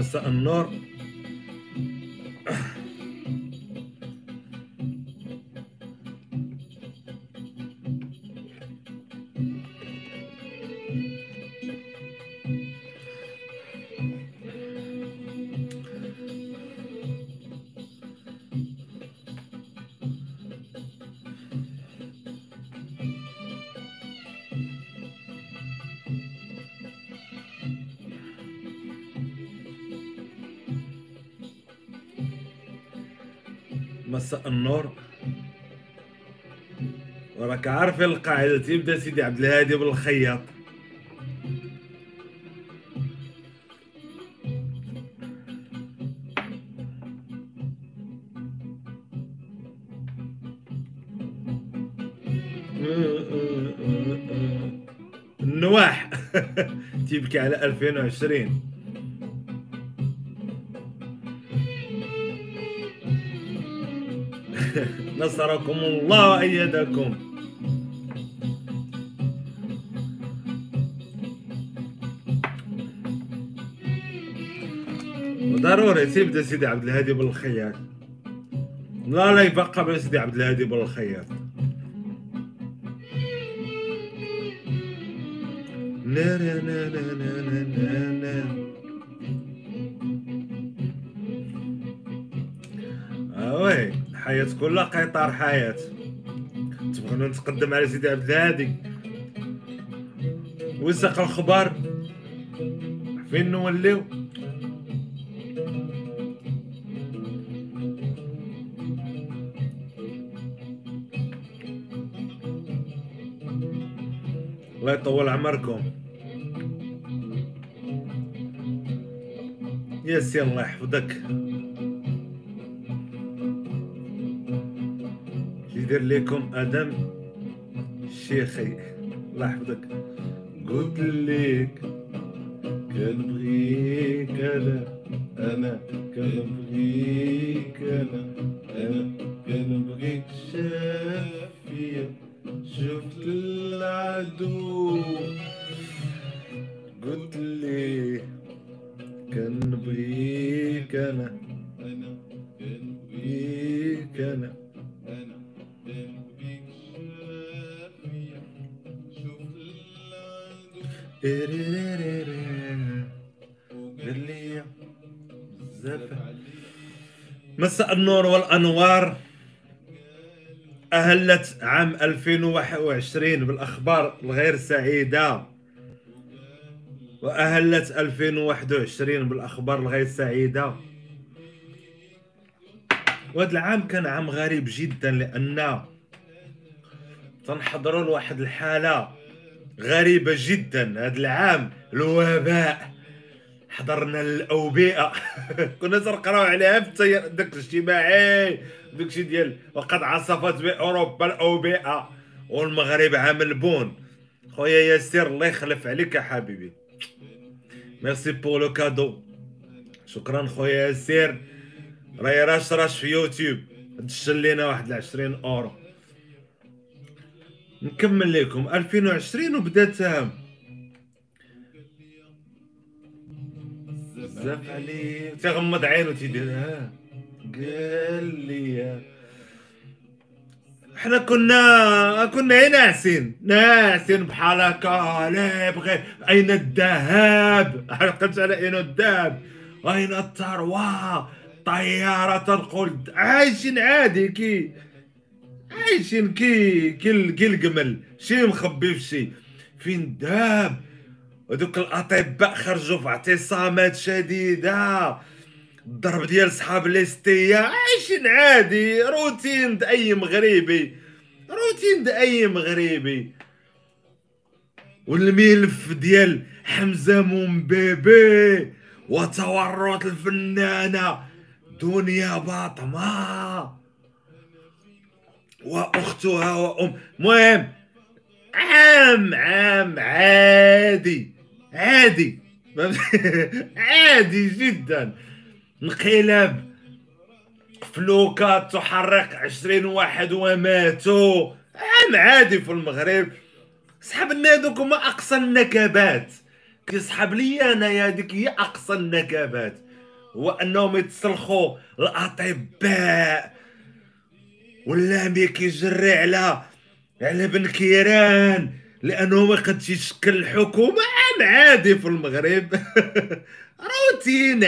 مساء النور النور. وراك عارف القاعدة تبدأ سيدي عبد الهادي بالخياط. النواح. تيبكي على 2020 نصركم الله وأيدكم ضروري تبدا سيدي عبد الهادي بالخياط لا لا يبقى بس سيدي عبد الهادي بالخياط نا نا نا نا نا نا نا اوي الحياة كلها قطار حياة. تبغونا نتقدم على سيدي عبد الهادي؟ وسق الخبر. فين نوليو؟ الله يطول عمركم. يا سي الله يحفظك. يدير لكم أدم. الشيخي الله يحفظك. قلت لك كنبغيك أنا. أنا كنبغيك أهلت عام 2021 بالأخبار الغير سعيدة. وأهلت 2021 بالأخبار الغير سعيدة. وهذا العام كان عام غريب جدا لأن تنحضروا لواحد الحالة غريبة جدا. هذا العام الوباء. حضرنا الأوبئة. كنا تنقراو عليها في التيار الاجتماعي. داكشي ديال وقد عصفت بأوروبا الأوبئة والمغرب عامل bon خويا ياسر الله يخلف عليك يا حبيبي. merci pour le cadeau شكرا خويا ياسر. راهي راش راش في يوتيوب. دشن لينا واحد 20 أورو. نكمل لكم. 2020 وبدات بزاف عليه تيغمض عينو تيدير ها. قال لي حنا كنا كنا هنا ناعسين ناعسين بحال هكا لا بغي أين الذهب؟ حلقت على أين الذهب. اين الثروة؟ طيارة تنقل. عايشين عادي كي. عايشين كي كي كي الجمل شي مخبي في شي. فين الذهب؟ ودوك الأطباء خرجوا في اعتصامات شديدة. الضرب ديال صحاب الاستيا عايشين عادي روتين د أي مغربي روتين د أي مغربي. والملف ديال حمزة مومبيبي وتورط الفنانة دنيا باطمة وأختها وأم. مهم عام عام عادي عادي. عادي جدا. انقلاب فلوكات تحرق عشرين واحد وماتوا عام عادي في المغرب. صحاب هذوك هما أقصى النكبات. كيسحب لي انايا هذيك هي أقصى النكبات. هو انهم يتسلخوا الأطباء. ولا مي كيجري على على بن كيران. لأنه ما قدش يشكل الحكومة عام عادي في المغرب. روتين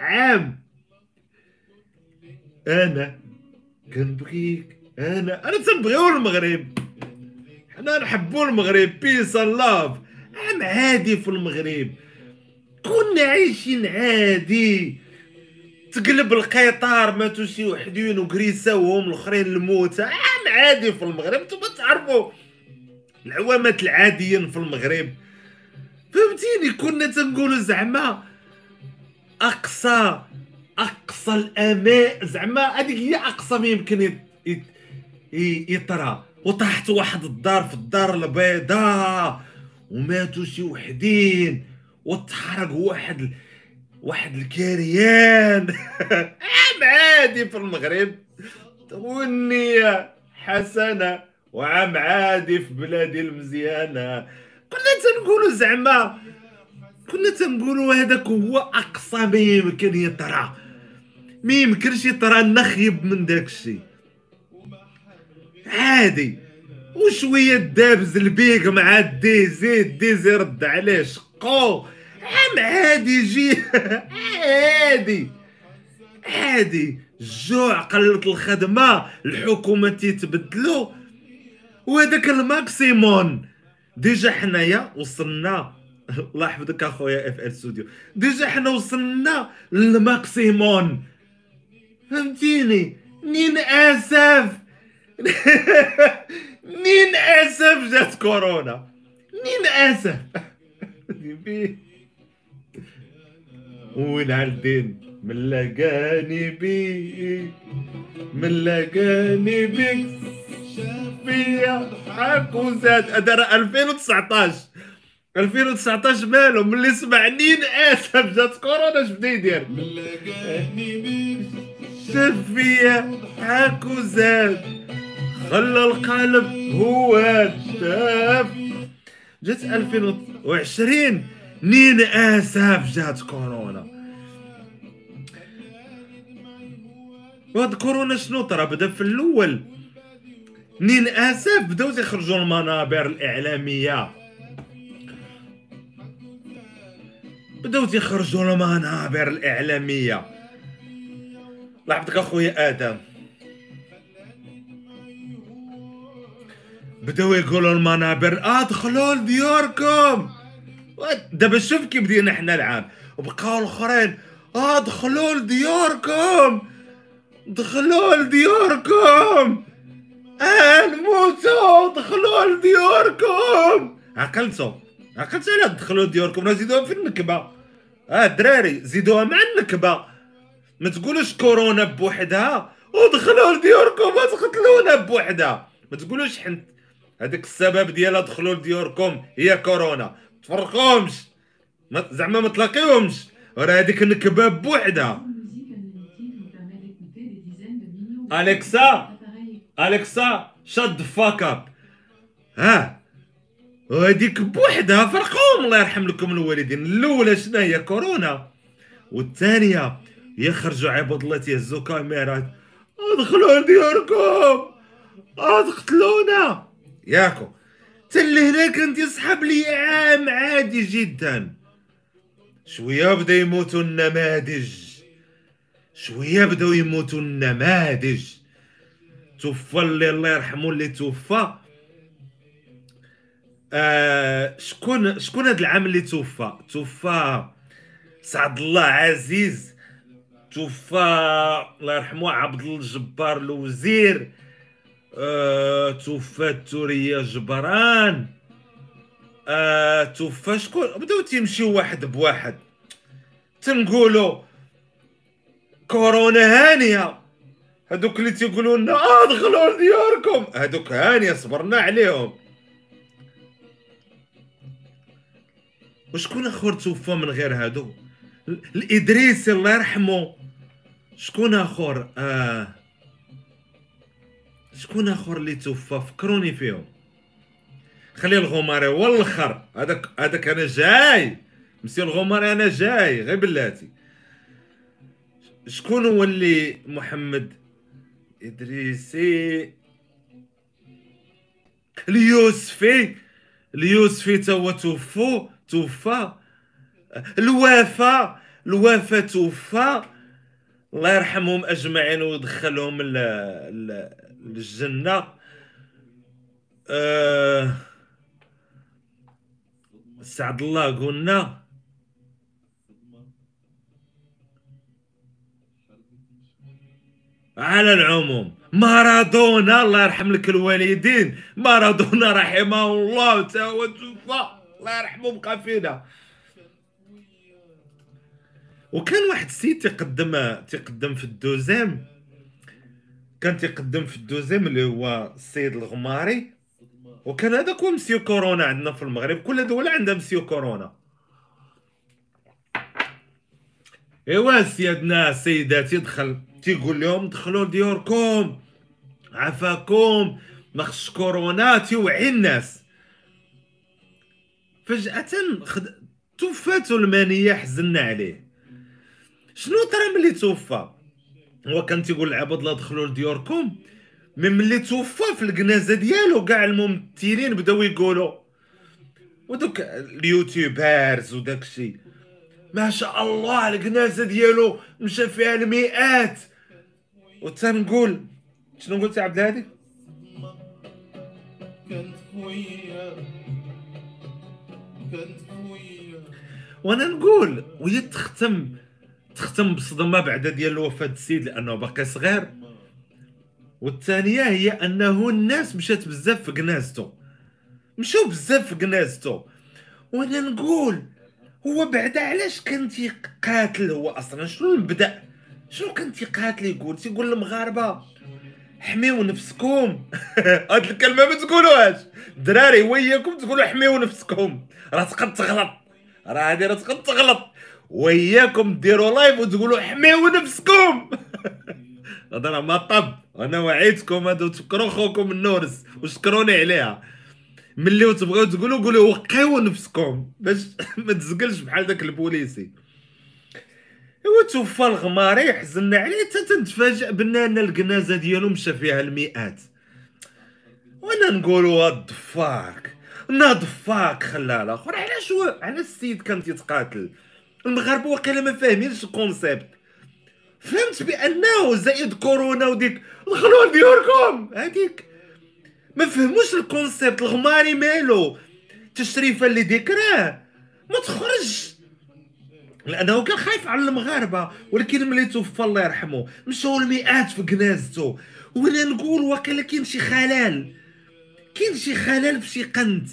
عام أنا كنبغيك أنا أنا تنبغيو المغرب. حنا نحبو المغرب. peace love عام عادي في المغرب. كنا عايشين عادي. تقلب القطار ماتوا شي وحدين وكريساوهم الأخرين الموتى. عام عادي في المغرب. نتوما تعرفوا العوامات العاديين في المغرب. فهمتيني؟ كنا تنقولوا زعما أقصى أقصى الامان زعما هذيك هي أقصى ما يمكن يطرى. وطاحت واحد الدار في الدار البيضاء وماتوا شي وحدين. وتحرق واحد واحد الكريان. عام عادي في المغرب. والنية حسنة. وعام عادي في بلادي المزيانة. كنا تنقولوا زعما كنا تنقولوا هذاك هو أقصى ما يمكن يطرى. ما يمكنش يطرى نخيب من داك الشيء عادي. وشوية دابز البيك مع الديزي الديزي رد عليه شقو عام عادي يجي. عادي. عادي. الجوع قلت الخدمة الحكومة تيتبدلوا وهذاك ال maximum déjà حنايا وصلنا الله يحفظك اخويا FL Studio déjà حنا وصلنا لل maximum فهمتيني؟ نين آسف. نين آسف جات كورونا. نين آسف. وين الدين من لقاني بيك. من لقاني بيك. فيا حق وزاد هذا 2019 2019 مالو ملي سمع نين آسف جات كورونا اش بدا يدير؟ شاف فيا حق وزاد خلى القلب هو الداف جات 2020 نين آسف جات كورونا. وهاد كورونا شنو طرا؟ بدأ في الأول. نين آسف بداو تيخرجوا المنابر الإعلامية. بداو تيخرجوا المنابر الإعلامية. لاحظتك أخويا آدم. بداو يقولوا المنابر ادخلوا لدياركم. دابا شوف كيف بدينا حنا العام. وبقاو الأخرين ادخلوا لدياركم. دخلوا لدياركم. نموتوا دخلوا لدياركم عقلتوا عقلتوا على دخلوا لدياركم راه زيدوها في النكبة. آه الدراري زيدوها مع النكبة. ما تقولوش كورونا بوحدها ودخلوا لدياركم وتقتلونا بوحدها. ما تقولوش حنت. هذاك السبب ديالها دخلوا لدياركم هي كورونا. تفرقوهمش زعما ما تلاقيهمش. راه هذيك النكبة بوحدها. أليكسا؟ اليكسا شد فاك اب ها وهذيك بوحدها فرقوهم الله يرحم لكم الوالدين. الأولى شنو هي؟ كورونا. والثانية يخرجوا عباد الله تيهزوا كاميرات أدخلوا لدياركم ادخلونا ياكو. تل هنا كنت يسحب لي عام عادي جدا. شوية بدا يموتوا النماذج. شوية بداو يموتوا النماذج. توفى اللي الله يرحمه اللي توفى. آه شكون شكون هذا العام اللي توفى؟ توفى سعد الله عزيز. توفى الله يرحمه عبد الجبار الوزير. آه توفى توريا جبران. آه توفى شكون؟ بداو تيمشيو واحد بواحد. تنقولوا كورونا هانية. هذوك اللي تيقولوا لنا ادخلوا لدياركم. هذوك هانيه صبرنا عليهم. وشكون آخر توفى من غير هادو؟ الادريسي الله يرحمه. شكون آخر؟ آه. شكون آخر اللي توفى؟ فكروني فيهم. خلي الغماري هو هذاك هذاك أنا جاي. مسيو الغماري أنا جاي. غير بلاتي. شكون هو اللي محمد ادريسي اليوسفي اليوسفي تا هو توفو توفى. الوفا الوفا توفى. الله يرحمهم أجمعين ويدخلهم للجنة. أه سعد الله قلنا. على العموم مارادونا الله يرحم لك الوالدين مارادونا رحمه الله توفى الله يرحمه بقى فينا وكان واحد السيد تيقدم تيقدم في الدوزيم كان تيقدم في الدوزيم اللي هو السيد الغماري. وكان هذاك هو مسيو كورونا عندنا في المغرب. كل دولة عندها مسيو كورونا. إيوا سيادنا سيداتي دخل تيقول لهم دخلوا ديوركم عفاكم ما خصش كورونا تيوعي الناس. فجأة خد... توفاتو المانية حزنا عليه. شنو طرا ملي توفى؟ هو كان تيقول العباد لا دخلوا لديوركم. من ملي توفى في الكنازه ديالو كاع الممثلين بداو يقولوا ودوك اليوتيوبرز وداك الشيء. ما شاء الله الكنازه ديالو مشى فيها المئات وتنقول شنو قلت يا عبد الهادي؟ كانت خويا كانت خويا. وأنا نقول وهي تختم تختم بصدمة بعد ديال الوفاة السيد لأنه باقي صغير. والثانية هي أنه الناس مشات بزاف في جنازته مشاو بزاف في جنازته وأنا نقول هو بعدا علاش كان تيقاتل هو أصلا؟ شنو البدأ؟ شنو كان تيقاتل يقول؟ تيقول للمغاربة حميو نفسكم. هاد الكلمة ما تقولوهاش. الدراري وياكم تقولوا حميو نفسكم. راه تقد تغلط. راه هادي راه تقد تغلط. وياكم ديروا live وتقولوا حميو نفسكم. هذا راه ما طب أنا وعيتكم هادو تفكروا خوكم النورس. وشكروني عليها. ملي تبغيو تقولوا قولوا وقيو نفسكم باش ما تزقلش بحال داك البوليسي. ايوا توفى الغماري حزنا عليه حتى تنتفاجئ بان ان الكنازه ديالو مشى فيها المئات. وأنا نقولوا what the fuck what the fuck خلى الآخر علاش هو علاش السيد كان تيتقاتل المغاربة واقيلا ما فاهمينش ال concept. فهمت بأنه زائد كورونا وديك دخلوا ديوركم هذيك ما فهموش ال concept الغماري مالو تشريفه اللي ذكراه. ما تخرج. لأنه كان خايف على المغاربة ولكن ملي توفى الله يرحمه. مشاو المئات في جنازته. وأنا نقول واقيلا كاين شي خلل كاين شي خلل في شي قند.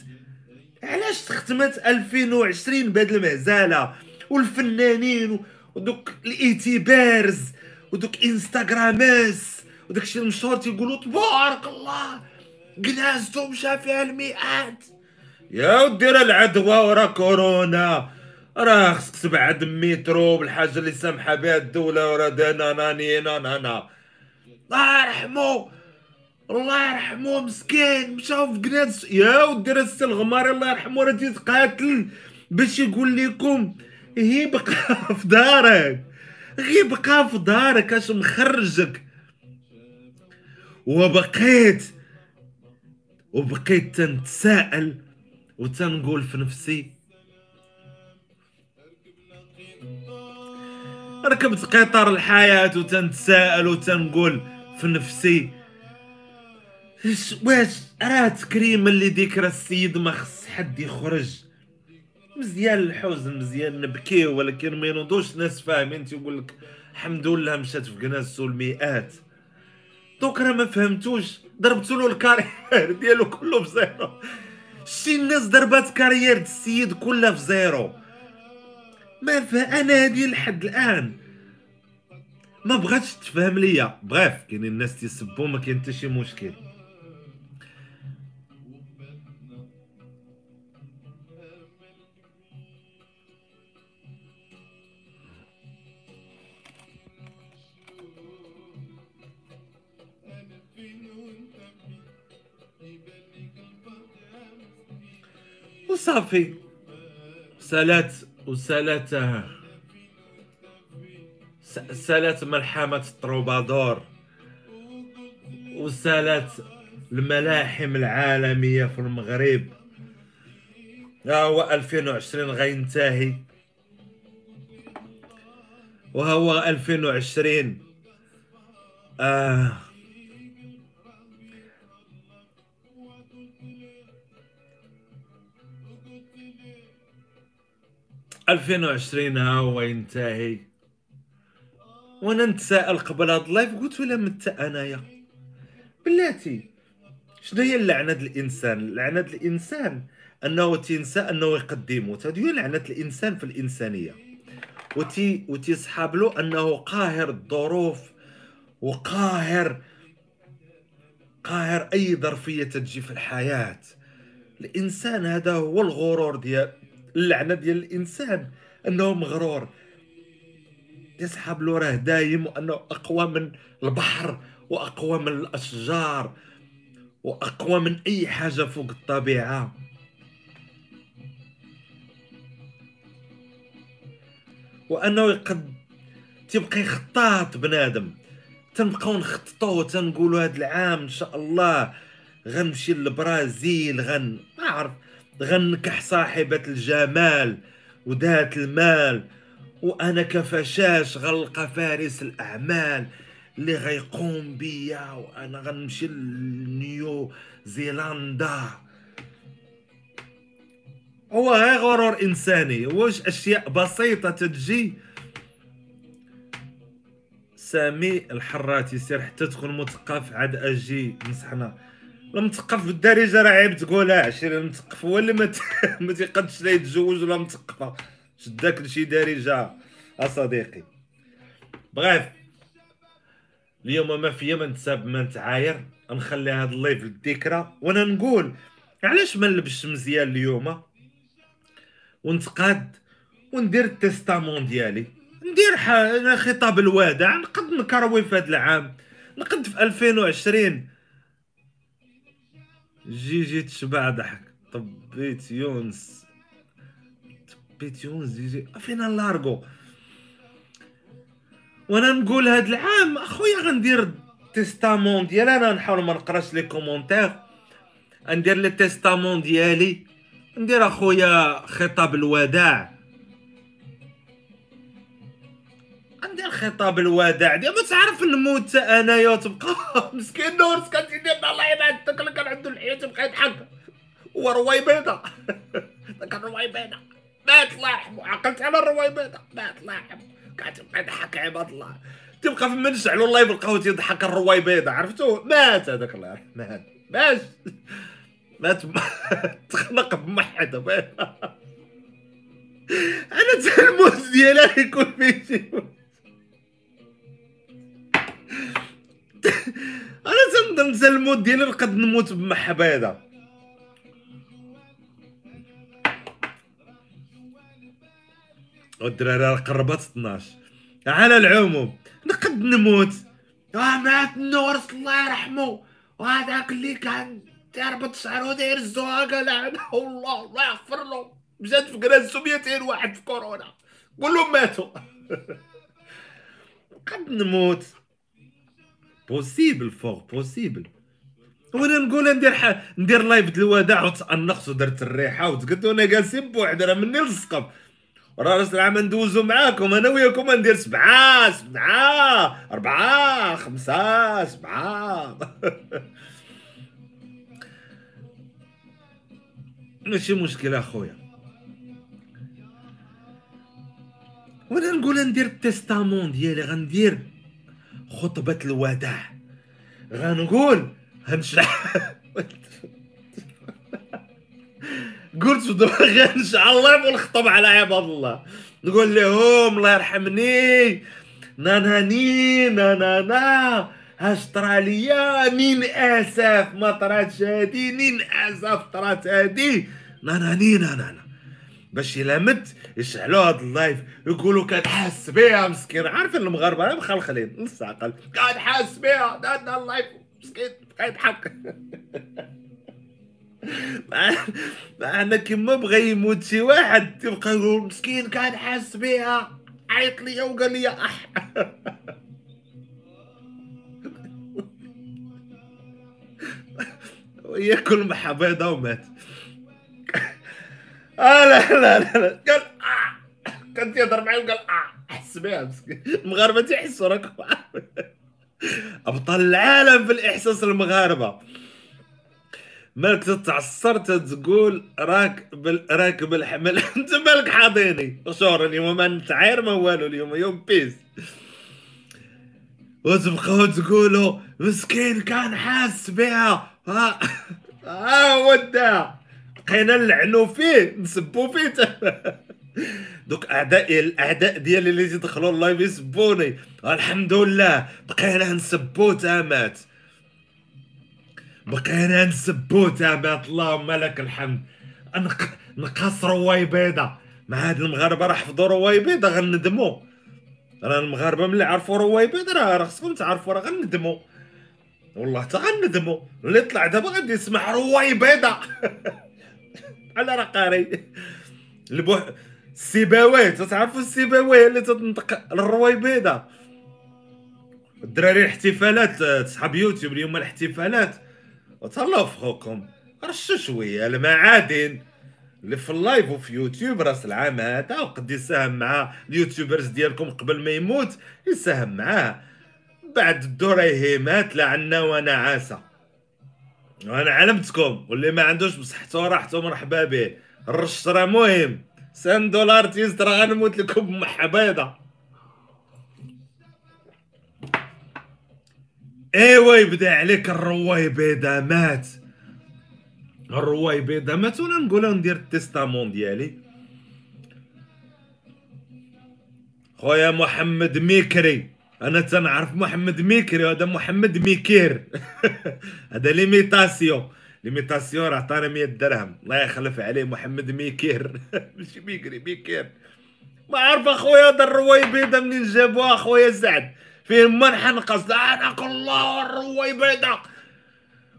علاش تختمت 2020 بهاد المهزله والفنانين ودوك الإيتيبارز ودوك انستغراماس وداك الشيء المشهور تيقولوا تبارك الله! جنازته مشى فيها المئات. يا ودي راه العدوى ورا كورونا. راه خصك تبعد مترو بالحاجة اللي سامحة بها الدولة وراه دانا ناني نانا الله يرحمو الله يرحمو مسكين مشاو في كناز يا ودي السي الغماري الله يرحمو راه تيتقاتل باش يقول لكم هي بقى في دارك. غي بقى في دارك اش مخرجك. وبقيت وبقيت تنتساءل وتنقول في نفسي ركبت قطار الحياة وتنتساءل وتنقول في نفسي واش راه تكريم اللي ذكر السيد ما خص حد يخرج؟ مزيان الحزن مزيان نبكي ولكن ما ينوضوش ناس فاهمين. تيقول لك الحمد لله مشات في كناز المئات دوك راه ما فهمتوش. ضربتو له ال carrière ديالو كله في zéro. شي الناس ضربات carrière السيد كلها في zéro. ما أنا هادي لحد الآن. ما بغاتش تفهم ليا. بغيف كاينين الناس تيسبوا ما كاين حتى شي مشكل. وصافي سالات وسالات سالات ملحمة الطروبادور وسالات الملاحم العالمية في المغرب. ها هو 2020 غينتهي وهو 2020 آه. ألفين وعشرين ها هو ينتهي. وأنا نتساءل قبل هاد اللايف. قلت ولا مت أنايا. بلاتي شنو هي اللعنة الإنسان؟ لعنة الإنسان أنه تنسى أنه يقدم هذه هي لعنة الإنسان في الإنسانية. وتي وتيصحاب له أنه قاهر الظروف وقاهر قاهر أي ظرفية تجي في الحياة. الإنسان هذا هو الغرور ديال اللعنة ديال الإنسان أنه مغرور. يسحب له راه دايم وأنه أقوى من البحر وأقوى من الأشجار وأقوى من أي حاجة فوق الطبيعة. وأنه يقد تيبقى يخطط بنادم. تنبقاو نخططو تنقولوا هذا العام إن شاء الله غنمشي للبرازيل غن ما عرف. غنكح صاحبة الجمال وذات المال وأنا كفشاش غنلقى فارس الأعمال اللي غيقوم بيا وأنا غنمشي لنيو زيلندا هو غير غرور إنساني واش أشياء بسيطة تجي؟ سامي الحراتي سير حتى تكون مثقف عاد أجي نصحنا. المثقف بالدارجة راه عيب تقولها عشير المثقف هو اللي ما تيقدش لا يتزوج ولا مثقفه شداك لشي دارجة. اصديقي بغيف اليوم ما فيا ما نتساب ما نتعاير. نخلي هذا اللايف للذكرى. وأنا نقول علاش ما نلبسش مزيان اليوم؟ ونتقاد وندير التستامون ديالي. ندير خطاب الوداع نقد نكروي في هذا العام. نقد في 2020 جي جي تشبع ضحك. طبيت يونس. طبيت يونس جي جي فين اللارغو؟ وأنا نقول هاد العام أخويا غندير تيستامون ديالي. أنا نحاول ما نقراش لي كومونتير. ندير لي تيستامون ديالي. ندير أخويا خطاب الوداع. ندير خطاب الوداع. ديال ما تعرف نموت أنايا تبقى مسكين نورس ديالنا الله يبعد يضحك هو رواي بيضا كان رواي بيضا مات الله يرحمه عقلت على الرواي بيضا مات الله يرحمه كان تبقى يضحك عباد الله تبقى في من نشعلوا الله يبقاو تيضحك الرواي بيضا عرفتو مات هذاك الله مات مات مات تخنق بمحد. أنا تلموس ديالها يكون فيه أنا تنظن الموت ديالي نقد نموت بمحبيضه والدراري قربت 12 على العموم نقد نموت. آه مات نورس الله يرحمه. وهذاك اللي كان تربط شعره وداير الزواقه لعنه الله الله يغفر له مشات في كراسو 200 واحد في كورونا. كلهم ماتوا. قد نموت. بوسيبل فوق بوسيبل وأنا نقول ندير ح... ندير لايف الوداع وتانقت ودرت الريحة وتقد وأنا جالسين بوحد راه مني لصقم راه رأس العام ندوزو معاكم أنا وياكم ندير سبعة سبعة أربعة خمسة سبعة. ماشي مشكلة أخويا. وأنا نقول ندير التستامون ديالي غندير خطبة الوداع. غنقول هنشرح. قلت غنشرح الله ونخطب على عباد الله. نقول لهم الله يرحمني. ناناني نانانا. هاش طراليا نين آسف ما طراتش هادي نين آسف طرات هادي. ناناني نانانا. باش إلا مت يشعلوا هاد ال live يقولوا كان حاس بيها مسكين. عارفين المغاربة؟ أنا مخلخلين نص عقل كان حاس بيها هذا ال live مسكين بقى يضحك. معنا كيما بغى يموت شي واحد تبقى يقول مسكين كان حاس بيها. عيط ليا وقال لي اح وياكل محا بيضة ومات آه لا لا لا, لا. قال كان تيهضر معايا وقال آه حس بها المغاربه تيحسوا راك ابطال العالم في الإحساس المغاربة. مالك تتعصر تقول راك بال... راكب الحمل أنت مالك حاضيني شهر اليوم ما نتعاير ما والو اليوم يوم بيس. وتبقاو تقولوا مسكين كان حاس بها ها ها ودا بقينا نلعنو فيه نسبو فيه دوك اعدائي الاعداء ديالي اللي تيدخلوا ال live يسبوني. الحمد لله بقينا نسبو تامات بقينا نسبو تامات اللهم لك الحمد. نقص رواي بيضة. مع هاد المغاربة راه حفظوا رواي بيضة غندموا راه المغاربة ملي عرفوا رواي بيضة راه خصكم تعرفوا راه غندموا والله تا غندموا اللي طلع دابا غادي يسمع رواي بيضة. على راه قاري البوح السيباوي تعرفوا السيباوي اللي تنطق الرويبيضه الدراري الاحتفالات صحاب يوتيوب اليوم الاحتفالات. وتهلاو في خوكم رشوا شوية المعادن اللي في اللايف وفي يوتيوب راس العام هذا وقد يساهم مع اليوتيوبرز ديالكم قبل ما يموت يساهم معاه بعد الدريهمات لعنا ونعاسه وأنا علمتكم واللي ما عندوش بصحته راحته مرحبا به. الرش راه مهم. 100 دولار تيز راه غنموت لكم بمحة بيضة ايوا يبدا عليك الرواي بيضة مات الرواي بيضة مات وأنا نقولها ندير التستامون ديالي. خويا محمد ميكري. أنا تنعرف محمد ميكري هذا محمد ميكير. هذا ليميتاسيون. ليميتاسيون راه عطانا 100 درهم الله يخلف عليه محمد ميكير ماشي ميكري ميكير ما عارف اخويا هذا الرويبيضه منين جابوها اخويا سعد فيه ما نحنقص لعنك الله الرويبيضه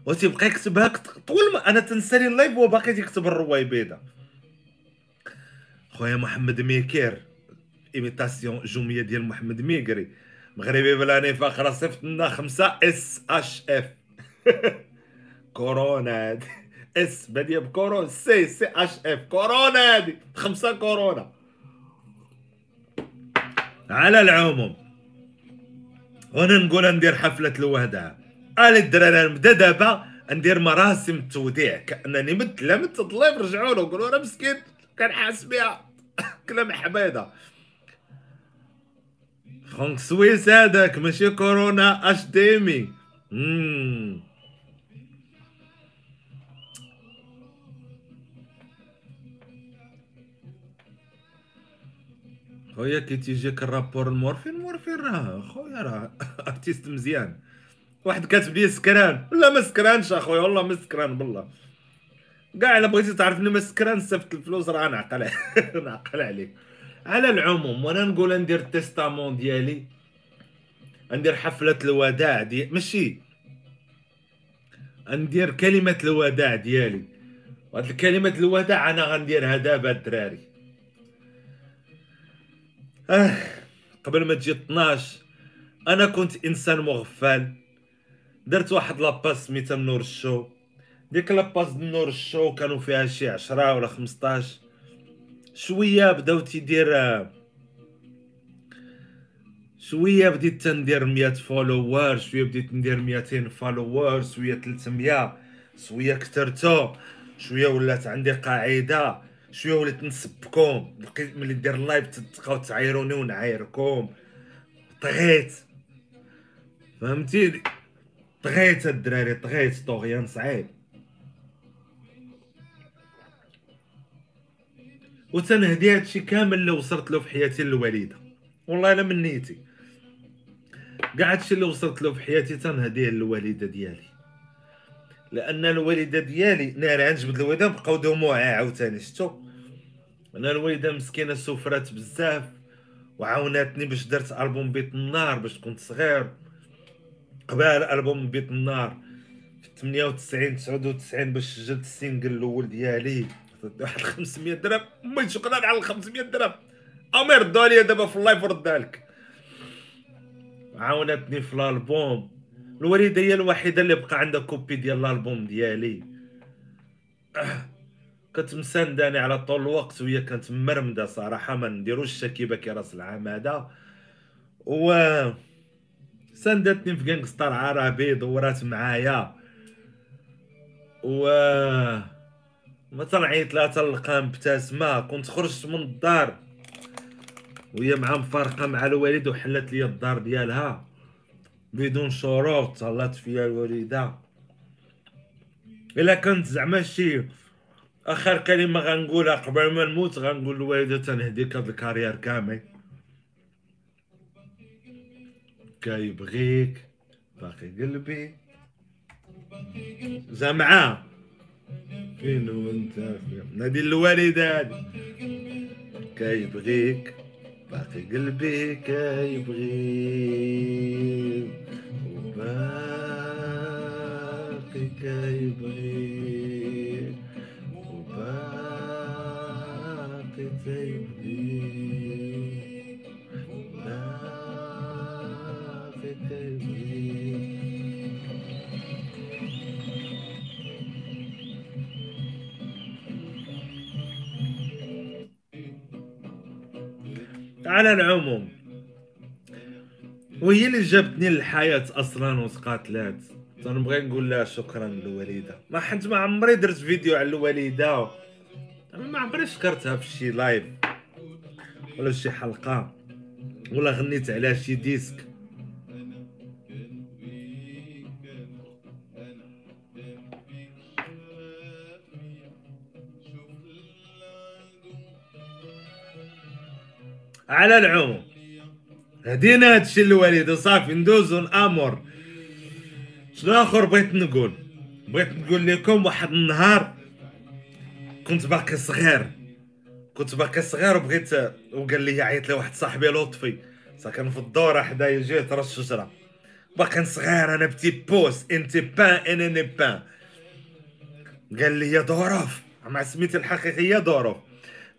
وتيبقى يكتبها طول ما أنا تنسالي اللايف وهو باقي تيكتب الرويبيضه خويا محمد ميكير ايميتاسيون جوميه ديال محمد ميكري مغربي بلا نفاق راه صيفط لنا خمسة اس اش اف كورونا. هادي اس بادية بكورونا. سي سي اش اف. كورونا هادي خمسة كورونا. على العموم وأنا نقول ندير حفلة الوهدة. قال الدراري نبدا دابا ندير مراسم التوديع كأنني مت لا مت الضليف رجعوا له قولوا أنا مسكين. كان حاس بها كلام حبيضه فرانك سويس هذاك ماشي كورونا اش ديمي؟ مم. خويا كي تيجيك الرابور المورفين المورفين راه. خويا راه ارتيست مزيان. واحد كاتب لي سكران. ولا ما سكرانش أخويا والله ما سكران بالله. كاع إلا بغيتي تعرفني ما سكران صيفط الفلوس راه نعقل نعقل عليك. على العموم وأنا نقول ندير ال testament ديالي. ندير حفلة الوداع دي ماشي. ندير كلمة الوداع ديالي. وهاد الكلمة الوداع أنا غنديرها دابا الدراري. آه قبل ما تجي 12 أنا كنت إنسان مغفل. درت واحد la page سميتها نور ال show. ديك la page نور ال show كانوا فيها شي عشرة ولا خمسطاش. شوية بداو تيدير شوية بديت تندير 100 follower شوية بديت ندير 200 follower شوية 300 شوية كثرتو شوية ولات عندي قاعدة. شوية وليت نسبكم بقيت ملي ندير ال live تبقاو تعايروني ونعايركم. طغيت. فهمتيني طغيت الدراري طغيت طغيان صعيب. وتنهدي هادشي كامل اللي وصلت له في حياتي الوالده والله إلا من نيتي. كاع هادشي اللي وصلت له في حياتي تنهديه للوالده ديالي. لأن الوالده ديالي ناري نجبد الوالده بقاو دموعي عاوتاني شتو أنا الوالده مسكينة سفرات بزاف وعاوناتني باش درت ألبوم بيت النار باش كنت صغير. قبال ألبوم بيت النار في 98 99 باش سجلت ال single الأول ديالي. واحد 500 درهم. امي شكرا على 500 درهم. امي ردوا لي دابا في ال live وردها لك عاونتني في الألبوم. الوالدة هي الوحيدة اللي بقى عندها copie ديال الألبوم ديالي. كانت مسانداني على طول الوقت وهي كانت مرمدة صراحة ما نديروش شكيبه كي راس العام هذا. و ساندتني في جانغستار عربي دورات معايا. و مثلا عيط لها تلقى مبتسمه كنت خرجت من الدار. وهي مع مفارقة مع الوالد وحلت لي الدار ديالها. بدون شروط طلعت فيها الوالده إلا كانت زعما شي آخر كلمة غنقولها قبل ما نموت غنقول للوالده تنهديك هاد الكارير كامل. كيبغيك باقي قلبي. جمعة فين وانت؟ فين؟ نادي الوالدة هادي كيبغيك. باقي قلبي كيبغيك وباقي كيبغيك وباقي كيبغيك على العموم. وهي اللي جابتني للحياة أصلا وتقاتلات تنبغي نقول لها شكرا للوالدة. ما حنت ما عمري درت فيديو على الوالدة. أنا ما عمري شكرتها في شي live ولا شي حلقة. ولا غنيت عليها شي disque. على العموم. هدينا هادشي الوالده صافي ندوزو الأمور. شنو آخر بغيت نقول؟ بغيت نقول لكم واحد النهار كنت باقي صغير. كنت باقي صغير وبغيت وقال لي عيط لي واحد صاحبي لطفي. ساكن في الدوره حدايا جيه ترى الشجره باقي صغير أنا بتي بوس أنت با أنا ني با قال لي يا ظروف مع سميتي الحقيقيه ظروف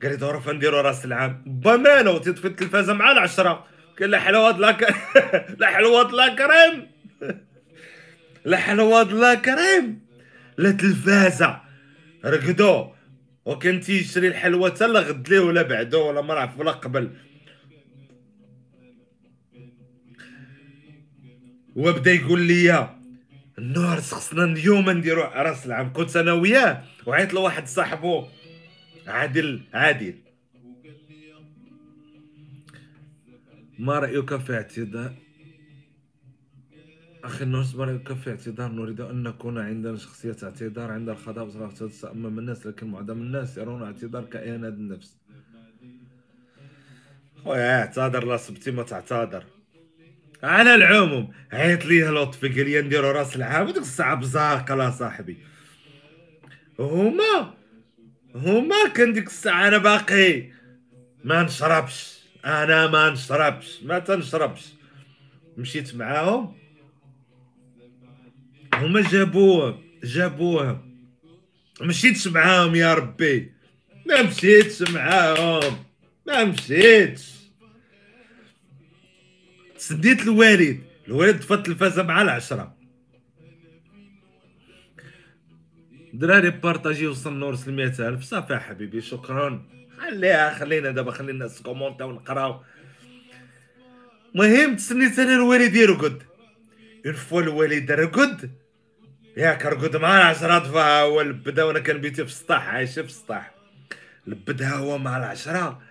قال لي ظروف نديرو رأس العام. با مالو تطفي التلفازة مع العشرة قال لا حلوة لا. لا حلوة لا كريم لا حلوة لا كريم لا تلفازة. رقدو. وكان تيشري الحلوة تا لا غد ليه ولا بعدو ولا ما نعرف ولا قبل. وبدا يقول لي النور خصنا اليوم نديرو رأس العام. كنت أنا وياه وعيط لواحد صاحبو. عادل عادل. ما رأيك في اعتذار؟ أخي الناس ما رأيك في اعتذار؟ نريد أن نكون عندنا شخصية اعتذار عند الخطأ وصراحة أمام الناس لكن معظم الناس يرون اعتذار كإهانة النفس. خويا اعتذر لا صبتي ما تعتذر. على العموم عيط لي لطفي قال لي نديرو رأس العام وديك الساعة بزاقة لا صاحبي. هما هما كان ديك الساعة أنا باقي. ما نشربش. أنا ما نشربش. ما تنشربش. مشيت معاهم. هما جابوه جابوه. مشيتش معاهم يا ربي. ما مشيتش معاهم. ما مشيتش. سديت الوالد. الوالد طفى التلفازة مع العشرة. دراري بارطاجي وصل نورس المئة ألف. صافي حبيبي شكرا. خليها خلينا دابا خلي الناس كومونتا ونقراو. مهم تسنيت أنا الوالد يرقد اون فوا الوالد رقد ياك رقد مع العشرة طفاها هو لبدا وأنا كان بيتي في السطح عايشة في السطح لبدها هو مع العشرة.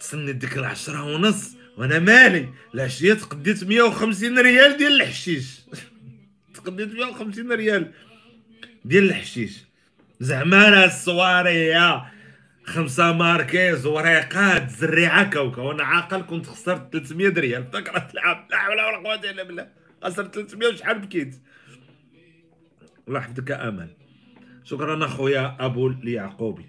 تسنيت ديك العشرة ونص وأنا مالي. العشية تقديت 150 ريال ديال الحشيش. تقديت 150 ريال. ديال الحشيش. زعما أنا الصواريه خمسة ماركيز وريقات زريعة كوكا وأنا عاقل كنت خسرت 300 ريال فكرة العام لا حول ولا قوة إلا بالله. خسرت 300 وشحال بكيت؟ الله يحفظك آمل. شكرا أخويا أبو اليعقوبي.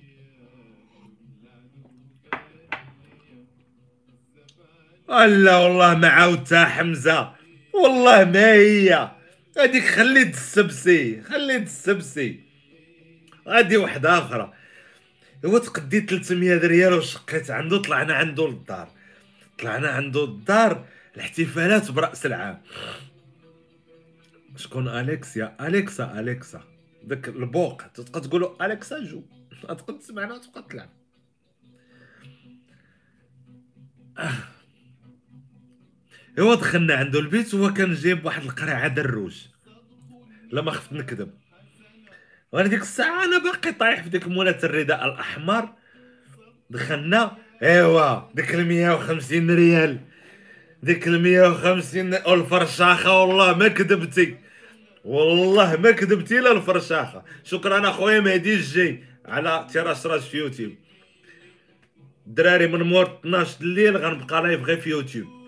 لا والله ما عاودتها حمزة. والله ما هي. هذيك خلي السبسي خلي السبسي غادي واحدة أخرى هو تقدي 300 ريال وشقيت عنده طلعنا عنده للدار. طلعنا عنده الدار الاحتفالات برأس العام. شكون؟ أليكسيا. أليكسا أليكسا. داك البوق. تبقى تقولوا أليكسا جو. تبقى تسمعنا وتبقى تلعب. هو دخلنا عنده البيت وهو كان جايب واحد القرعه دروج لما خفت نكذب. وأنا ديك الساعة أنا باقي طايح في ديك مولات الرداء الأحمر. دخلنا إيوا ديك ال 150 ريال. ديك ال 150 الفرشاخة والله ما كذبتي. والله ما كذبتي لا الفرشاخة. شكرا أخويا مهدي الجاي على تيراش راج في يوتيوب. الدراري من مور 12 الليل غنبقى لايف غير في يوتيوب.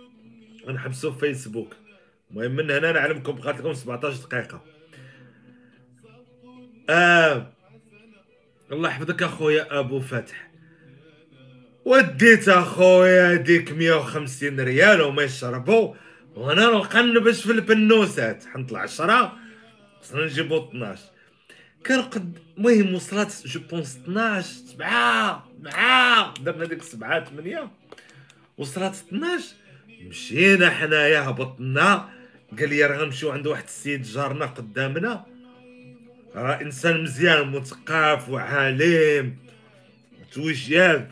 غنحبسو في فيسبوك. المهم من هنا نعلمكم بقات لكم 17 دقيقة. آه الله يحفظك أخويا أبو فتح. وديت أخويا ديك 150 ريال وما يشربوا. وأنا نقنبش في البنوسات. حنطلع 10 خصنا نجيبو 12 كان قد المهم وصلت جو بونس 12 7 مع درنا ديك 7 8 وصلت 12 مشينا حنايا هبطنا. قال لي راه غنمشيو عند واحد السيد جارنا قدامنا. راه إنسان مزيان مثقف وعالم. توجاب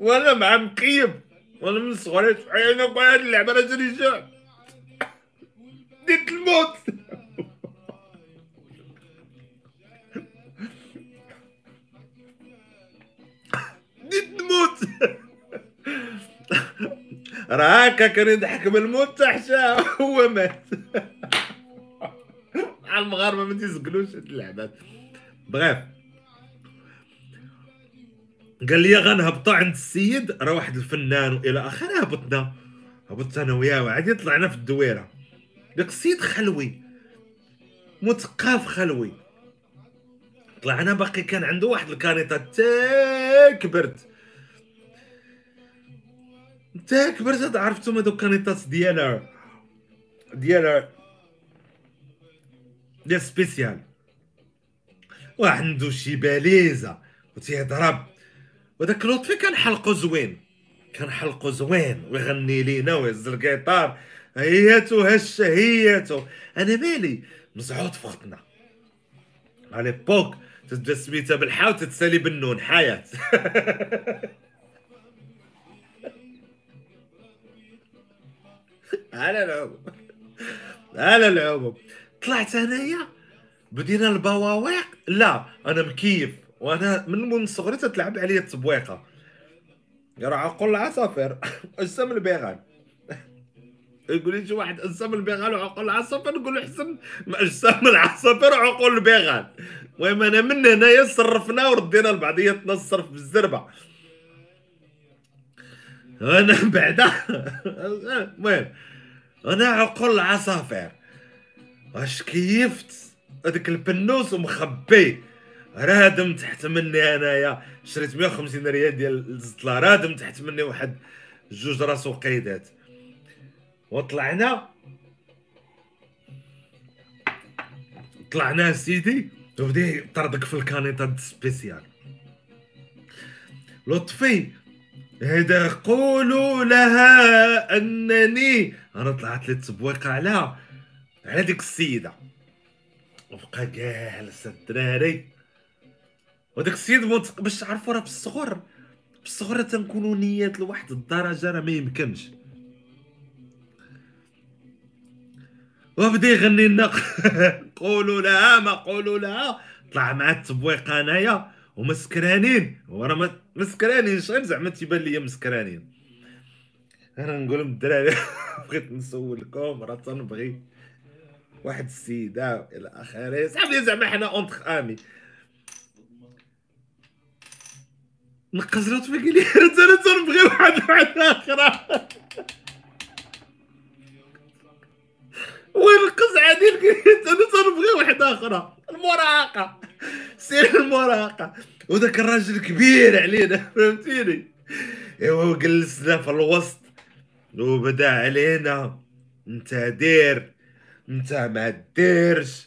وأنا مع مكيب وأنا من صغري أنا بغا هاد اللعبه راه ديت الموت. راه هكا كان يضحك بالموت تحشا هو مات. مع المغاربة ما تيسقلوش هاد اللعبات. بغيف قال لي غنهبطوا عند السيد راه واحد الفنان والى اخره هبطنا. هبطت أنا وياه عادي طلعنا في الدويرة. داك السيد خلوي. مثقف خلوي. طلعنا باقي كان عنده واحد الكانيطه تا كبرت تا كبرت عرفتم هذوك كانيطات ديال ديال ديال سبيسيال. وعنده شي باليزة وتيضرب وداك لطفي كان حلقو زوين كان حلقو زوين ويغني لينا ويهز القيطار هياتو هشة هياتو. أنا مالي؟ مزعوط في خطنا على بوك تبدا سميتها بالحاء وتتسالي بالنون حياة. على العموم على العموم طلعت انايا بدينا البواويق؟ لا أنا مكيف وأنا من من صغري تتلعب عليا التبويقه راه عقول العصافير اجسام البيغان. يقول لي شي واحد اجسام البيغان وعقول العصافير نقول له حسن اجسام العصافير وعقول البيغان. المهم أنا من هنايا صرفنا وردينا لبعضياتنا الصرف بالزربة. أنا بعدا المهم أنا عقول العصافير واش كيفت؟ هذاك البنوس ومخبي. رادم تحت مني أنايا. شريت 150 ريال ديال الزطلة. رادم تحت مني واحد جوج راس وقيدات. وطلعنا. طلعنا سيدي. وبدا يطردك في الكانيطة سبيسيال لطفي هذا قولوا لها أنني أنا طلعت لي تبويقه على على ديك السيدة. وبقى جالس الدراري. وداك السيد منطق باش تعرفوا راه بالصغر. بالصغر تنكونوا نيات لواحد الدرجة راه ما يمكنش. وبدا يغني لنا. قولوا لها ما قولوا لها. طلع مع التبويق أنايا. ومسكرانين. وراه مسكرانين. شغل زعما تيبان ليا مسكرانين. أنا نقول لهم الدراري بغيت نسولكم راه تنبغي واحد السيدة إلى آخره. صافي زعما حنا اونتر امي نقز له تفيق لي. أنا تنبغي واحد واحد أخرى ونقز عادي؟ أنا تنبغي واحد أخرى المراهقة. سير المراهقة. وذاك الراجل كبير علينا فهمتيني؟ إيوا جلسنا في الوسط. وبدا علينا. انت دير انت ما ديرش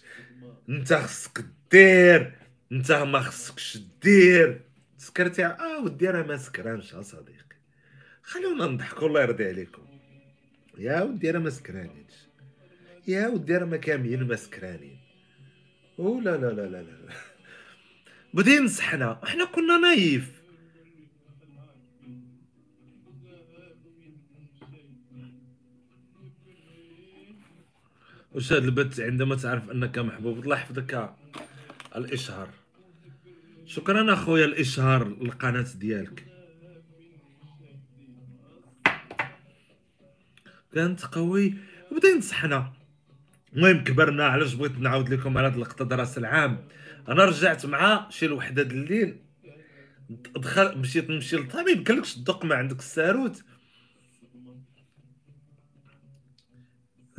انت خصك دير انت ما خصكش دير. سكرتي آه ودي راه ما سكرانش صديقي. خلونا نضحكوا الله يرضي عليكم. يا ودي راه ما سكرانينش. يا ودي راه ما كاملين ما سكرانين. أو لا لا لا لا لا بدين صحنا إحنا كنا نايف. وش هاد البت عندما تعرف أنك محبوب؟ الله يحفظك الإشهار. شكرا أخويا الإشهار القناه ديالك. كانت قوي. بدا ينصحنا المهم كبرنا. علاش بغيت نعاود لكم على هاد اللقطه راس العام؟ أنا رجعت مع شي الوحدة د الليل. دخل مشيت نمشي للطبيب. قال لك شدق ما عندك الساروت.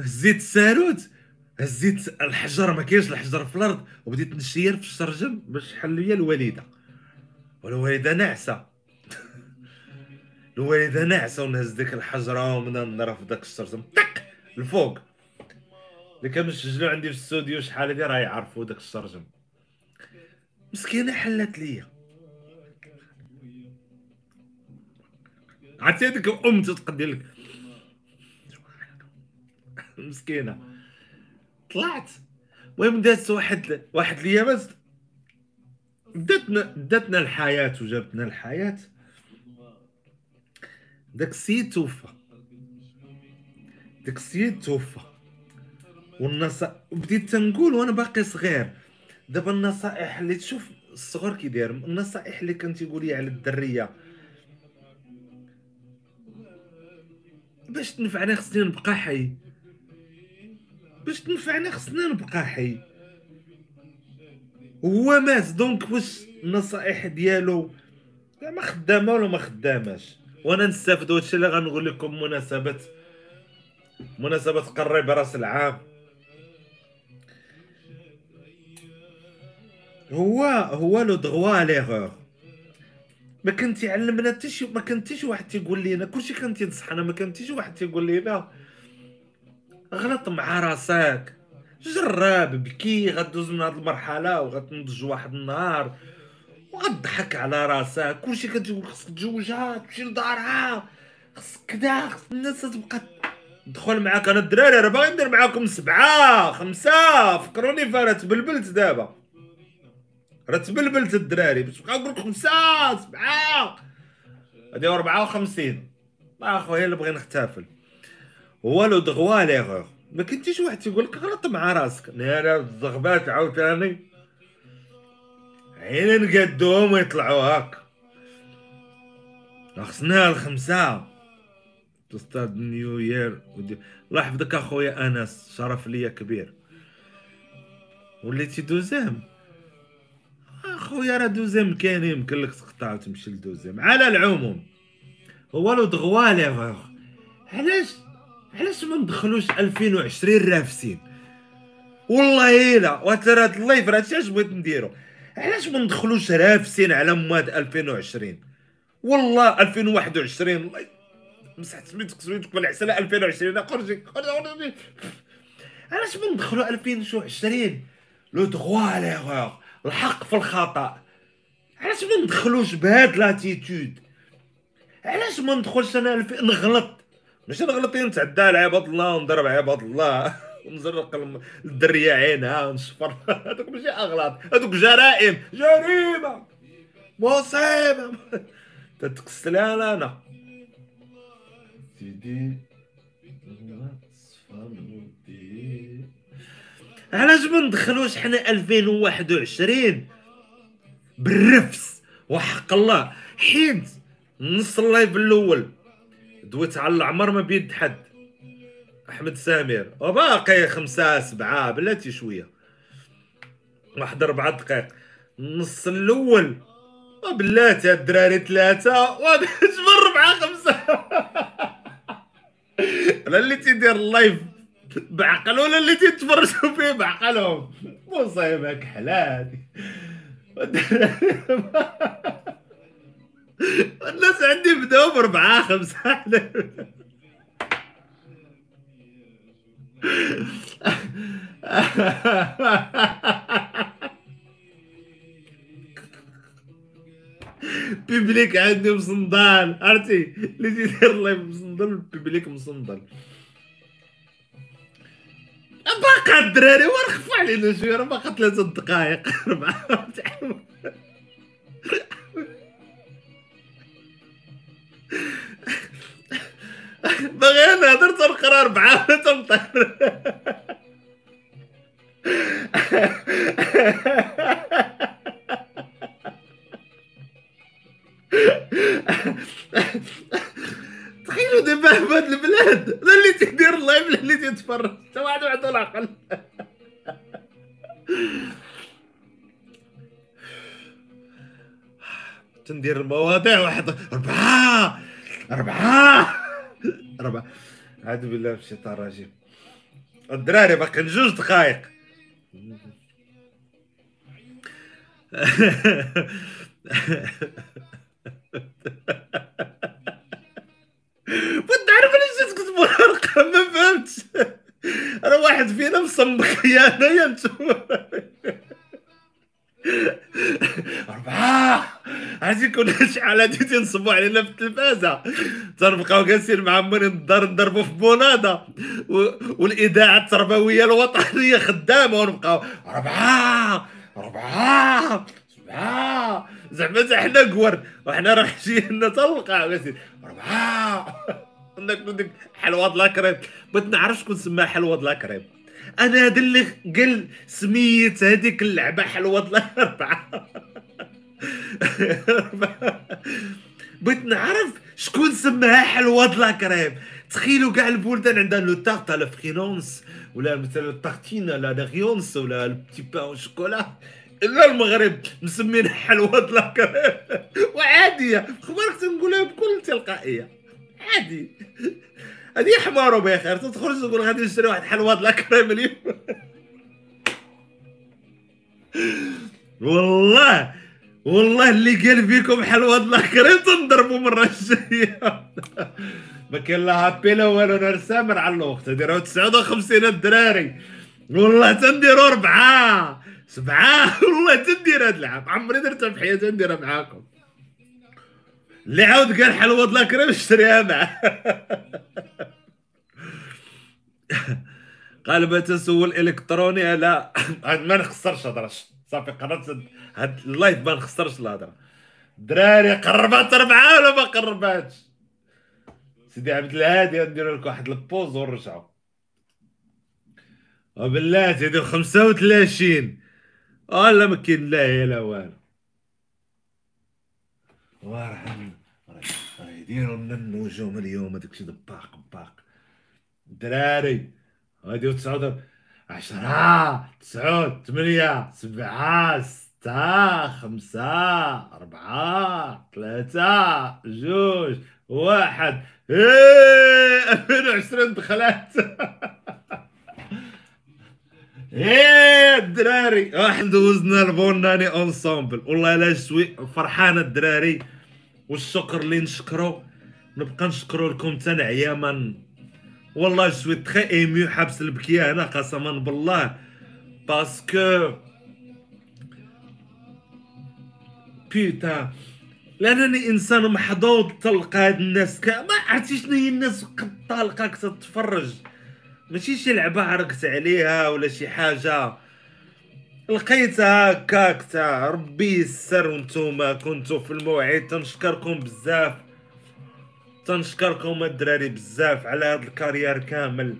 هزيت الساروت هزيت الحجر ما كاينش الحجر في الأرض وبديت نشير في الشرجم باش حل ليا الوالدة. والوالدة ناعسه الوالدة ناعسه ونهز ديك الحجرة ومن نضرب داك الشرجم. طق! الفوق. اللي كانوا يسجلوا عندي في الاستوديو شحال هادي راه يعرفوا داك الشرجم. مسكينة حلات ليا. عرفتي هذيك أم تتقدي لك؟ مسكينة. طلعت. المهم دازت واحد واحد الأيام داتنا داتنا الحياة وجابتنا الحياة. داك السيد توفى. داك السيد توفى. والنصائح بديت تنقول وأنا باقي صغير. دابا النصائح اللي تشوف الصغر كي داير النصائح اللي كان تيقول لي على الدرية. باش تنفعني خصني نبقى حي. باش تنفعني خصنا نبقى حي. هو مات donc واش النصائح ديالو؟ ما خدامة ولا ما خداماش؟ وأنا نستافد هادشي اللي غنقول لكم مناسبه مناسبة قريب راس العام. هو هو le droit à l'erreur ما كان تيعلمنا حتى شي ما كان شي واحد تيقول لينا كلشي كان تينصحنا ما كان شي واحد تيقول لينا. غلط مع راسك. جرب بكي غدوز من هاد المرحلة وغتنضج واحد النهار وغضحك على راسك. كلشي كتقول خصك تزوجها تمشي لدارها. خصك كدا خص الناس تبقى ندخل معاك. أنا الدراري راه باغي ندير معاكم سبعة خمسة. فكروني فانا تبلبلت دابا. راه تبلبلت الدراري. باش نبقى نقول خمسة سبعة. هادي 54 أخويا اللي بغي نحتفل هو لو دغوا ليغور ما كنتيش واحد تيقول لك غلط مع راسك. أنا الزغبات عاوتاني. عين نقدوهم ويطلعوا هاك. خصنا الخمسة. تستاد نيو يير. الله يحفظك أخويا أنس. شرف ليا كبير. وليتي دوزام أخويا راه دوزام كاين يمكن لك تقطع وتمشي لدوزام على العموم. هو لو دغوا ليغور علاش؟ علاش ما ندخلوش 2020 رافسين؟ والله إلا وترى هاد اللايف راه اش بغيت نديرو. علاش ما ندخلوش رافسين على مواد 2020 والله 2021 الله مسحت سميتك سميتك بالعسله 2020 خرجي خرجي علاش ما ندخلو 2020 لو دغوا ليغور الحق في الخطأ. علاش ما ندخلوش بهاد لاتيتود؟ علاش ما ندخلش أنا نغلط؟ ماشي نغلطين نتعدى على عباد الله ونضرب عباد الله ونزرق الدريه عينها ونشفر هذوك ماشي أغلاط. هذوك جرائم. جريمة. مصيبة. تتقسلها أنا سيدي علاش ما ندخلوش حنا 2021 بالرفس. وحق الله. حيت نص ال live الأول. دويت على العمر ما بيد حد. أحمد سامر وباقي خمسة سبعة بلاتي شوية. واحد ربعة دقائق. النص الأول. بلاتي الدراري ثلاثة. وجبر ربعة خمسة؟ أنا اللي تيدير ال live بعقل ولا اللي تيتفرجوا فيه بعقلهم. مصيبة كحلاتي الناس عندي بداوا بأربعة خمسة. بيبليك عندي مصندال عرفتي؟ اللي تيدير لايف مصندل بيبليك مصندل باقا الدراري ورخفوا علينا شوية راه باقا ثلاثة دقائق اربعة باغي نهضر تنقرا اربعة ولا تنطير تخيلوا دابا في هاد البلاد لا اللي تيدير ال live لا اللي تيتفرج. حتى واحد عنده العقل. تندير المواضيع. واحد أربعة أربعة أربعة. أعوذ بالله من الشيطان الرجيم. الدراري باقي جوج دقايق كنت عارف علاش تكتبوا الارقام ما فهمتش. راه واحد فينا مصمك يا يا نتوما أربعة. عرفتي كنا شحال هادي تنصبوا علينا في التلفازة. تنبقاو جالسين معمرين الدار نضربوا في بونادا. و... والإذاعة التربوية الوطنية خدامة ونبقاو أربعة أربعة سبعة. زعما حتى حنا قور وحنا راه حشينا تلقى جالسين. أربعة ناكلو ديك حلوة لاكريم بغيت نعرف شكون سماها حلوة لاكريم أنا هذا اللي قال سميت هذيك اللعبة حلوة الاربعه بغيت نعرف شكون سماها حلوة لاكريم تخيلوا كاع البلدان عندها لو تارت لا فرينونس ولا مثلا التارتين لا لاغيونس ولا البتي بان شوكولا إلا المغرب مسمين حلوة لاكريم وعاديه خبرك تنقولها بكل تلقائية. عادي. هذه حمار بخير تخرج تقول غادي نشري واحد حلوة لاكريم اليوم. والله! والله اللي قال فيكم حلوة لاكريم تنضربوا مرة الجاية. ما كاين لا هابي لا والو نهار سامر على الوقت. ديروا 59 الدراري. والله تنديروا أربعة. سبعة. والله تندير هاد العام عمري درتها في حياتي نديرها معاكم. اللي عاود قال حلوة لاكريم اشتريها معاه قال تسول الكتروني لا. ما نخسرش هضرش صافي قررت هاد اللايف ما نخسرش الهضرة. دراري قربات اربعه ولا ما قرباتش؟ سيدي عبد الهادي ندير لك واحد البوز ونرجعوا وبالله سيدي 35 والله ما كاين لا لا والو. وارحم. يديروا لنا النجوم اليوم هذاك الشيء باق باق دراري. غادي تسعود عشرة تسعود ثمانية سبعة ستة خمسة أربعة ثلاثة جوج واحد. إيه 2020 دخلت. إيه الدراري. راح دوزنا ال bonne année ensemble والله لا شوي فرحان الدراري. والشكر اللي نشكرو. نبقى نشكرو لكم تنعيا من والله شوي très ému حبس البكية هنا قسما بالله. parce que بيتا لأنني إنسان محظوظ تلقى هاد الناس كا ما عرفتي شنو هي الناس قد طالقاك تتفرج. ماشي شي لعبة عرقت عليها ولا شي حاجة. لقيتها هكاك تاع ربي يسر وانتوما كنتو في الموعد. تنشكركم بزاف. تنشكركم الدراري بزاف على هاد الكارير كامل.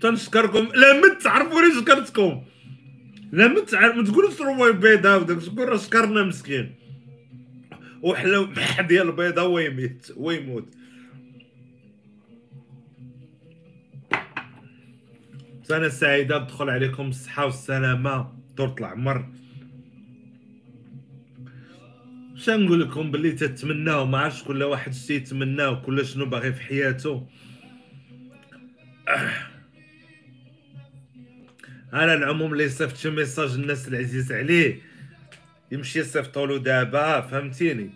تنشكركم. لا ما تعرفوني شكرتكم. لا ما تعرف ما تقولوش راه بيضا وداك شكون راه شكرنا مسكين. وحلا ديال البيضه ويميت ويموت سنة سعيدة بدخل عليكم الصحة والسلامة. طولة العمر. شنو نقول لكم باللي تتمناو؟ ما عرفتش كل واحد شتي يتمناو كل شنو باغي في حياته. على العموم اللي صيفط شي ميساج الناس العزيز عليه يمشي يصيفطوا له دابا فهمتيني؟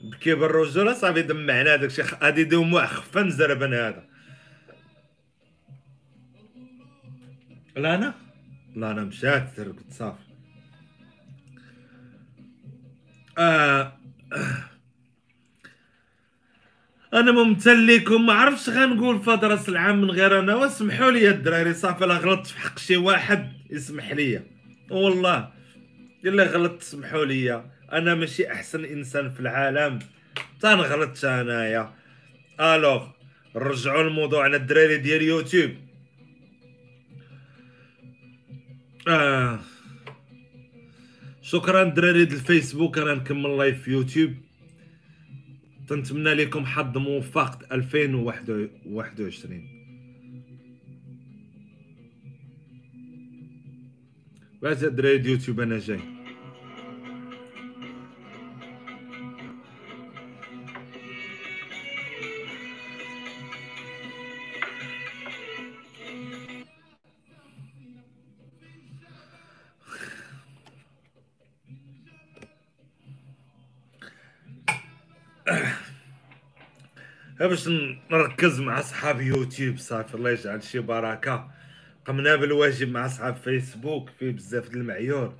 بكي بالرجولة صافي دمعنا داكشي غادي دموع خفا زربن هذا لا أنا لا أنا مشات تركت صافي. آه. أنا ممتن لكم. ما عرفتش غنقول في رأس العام من غير أنا. واسمحوا لي الدراري صافي لا غلطت في حق شي واحد يسمح لي. والله إلا غلطت سمحوا لي. أنا ماشي أحسن إنسان في العالم. تنغلطش أنايا. alors نرجعوا لموضوعنا الدراري ديال يوتيوب. آه. شكرا دراري الفيسبوك أنا نكمل live في يوتيوب. تنتمنى لكم حظ موفق 2021 بعد دراري يوتيوب أنا جاي. باش نركز مع صحاب يوتيوب صافي الله يجعل شي بركة. قمنا بالواجب مع صحاب فيسبوك فيه بزاف المعيور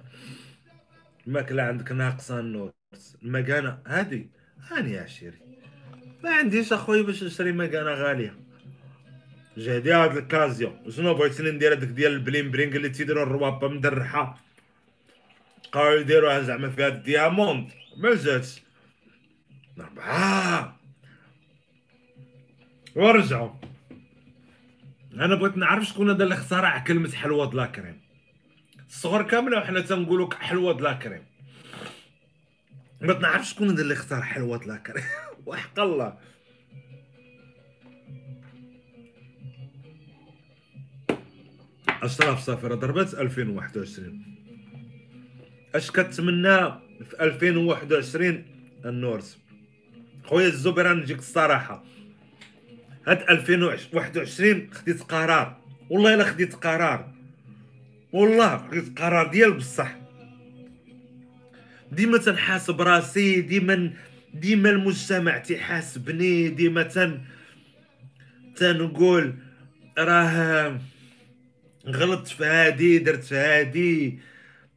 الماكله عندك ناقصة النور المكانة هادي. هاني عشيري. ما عنديش اخويا باش نشري مكانة غالية. جهدي هاد الكازيو شنو بغيتيني ندير؟ هذاك ديال البلين برينغ اللي تيديروا الروابه مدرحة. قالوا يديروها زعما فيها الدياموند. ما جاتش. ربعه ورجعوا. أنا بغيت نعرف شكون هذا اللي اخترع كلمة حلوة دلا كريم. الصغر كاملة وحنا تنقولوا حلوة دلا كريم. بغيت نعرف شكون هذا اللي اختار حلوة دلا كريم. وحق الله. اشراف صافره ضربت 2021 أش كتمنى في 2021 النورس؟ خويا الزبير نجيك الصراحة. هاد 2021 خديت قرار. والله إلا خديت قرار. والله خديت قرار ديال بصح. ديما تنحاسب راسي ديما ديما المجتمع تيحاسبني ديما تن تنقول راه غلطت في هادي درت في هادي.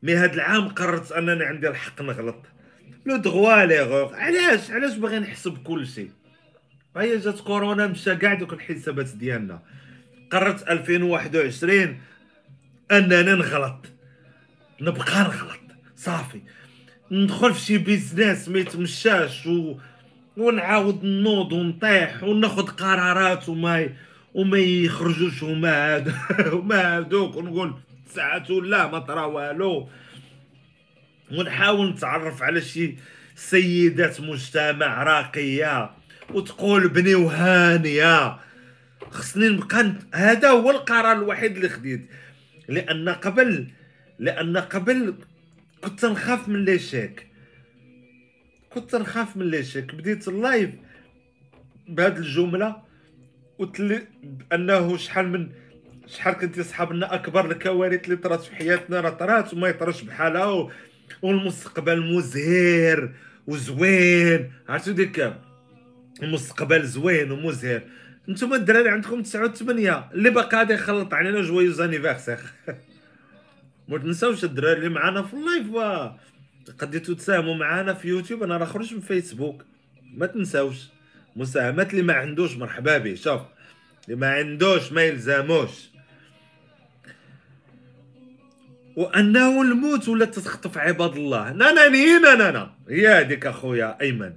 mais هاد العام قررت أنني عندي الحق نغلط. le droit لي علاش؟ علاش باغي نحسب كل هي جات كورونا مشى كاع دوك الحسابات ديالنا. قررت 2021 انني نغلط. نبقى نغلط. صافي. ندخل في شي business ما يتمشاش و... ونعاود نوض ونطيح وناخذ قرارات وما وما يخرجوش هما هادو هما هادوك ونقول ساعات ولا ما طرا والو. ونحاول نتعرف على شي سيدات مجتمع راقية. وتقول بني وهانيه خصني نبقى هذا هو القرار الوحيد اللي خديت. لأن قبل لأن قبل كنت نخاف من les échecs. كنت نخاف من les échecs. بديت ال live بهاد الجملة قلت لي انه شحال من شحال كنت صحابنا أكبر الكوارث اللي طرات في حياتنا راه طرات وما يطرش بحالها والمستقبل مزهر وزوين. عرفتوا ديك؟ المستقبل زوين ومزهر. نتوما الدراري عندكم 89 اللي باقي غادي يخلط علينا joyeux anniversaire ما تنساوش الدراري اللي معانا في ال live قديتو تساهموا معانا في يوتيوب. أنا راه خرج من فيسبوك. ما تنساوش. مساهمات اللي ما عندوش مرحبا به شوف. اللي ما عندوش ما يلزموش. وأنه الموت ولا تتخطف عباد الله. نا نا نا نا نا هي هذيك أخويا أيمن.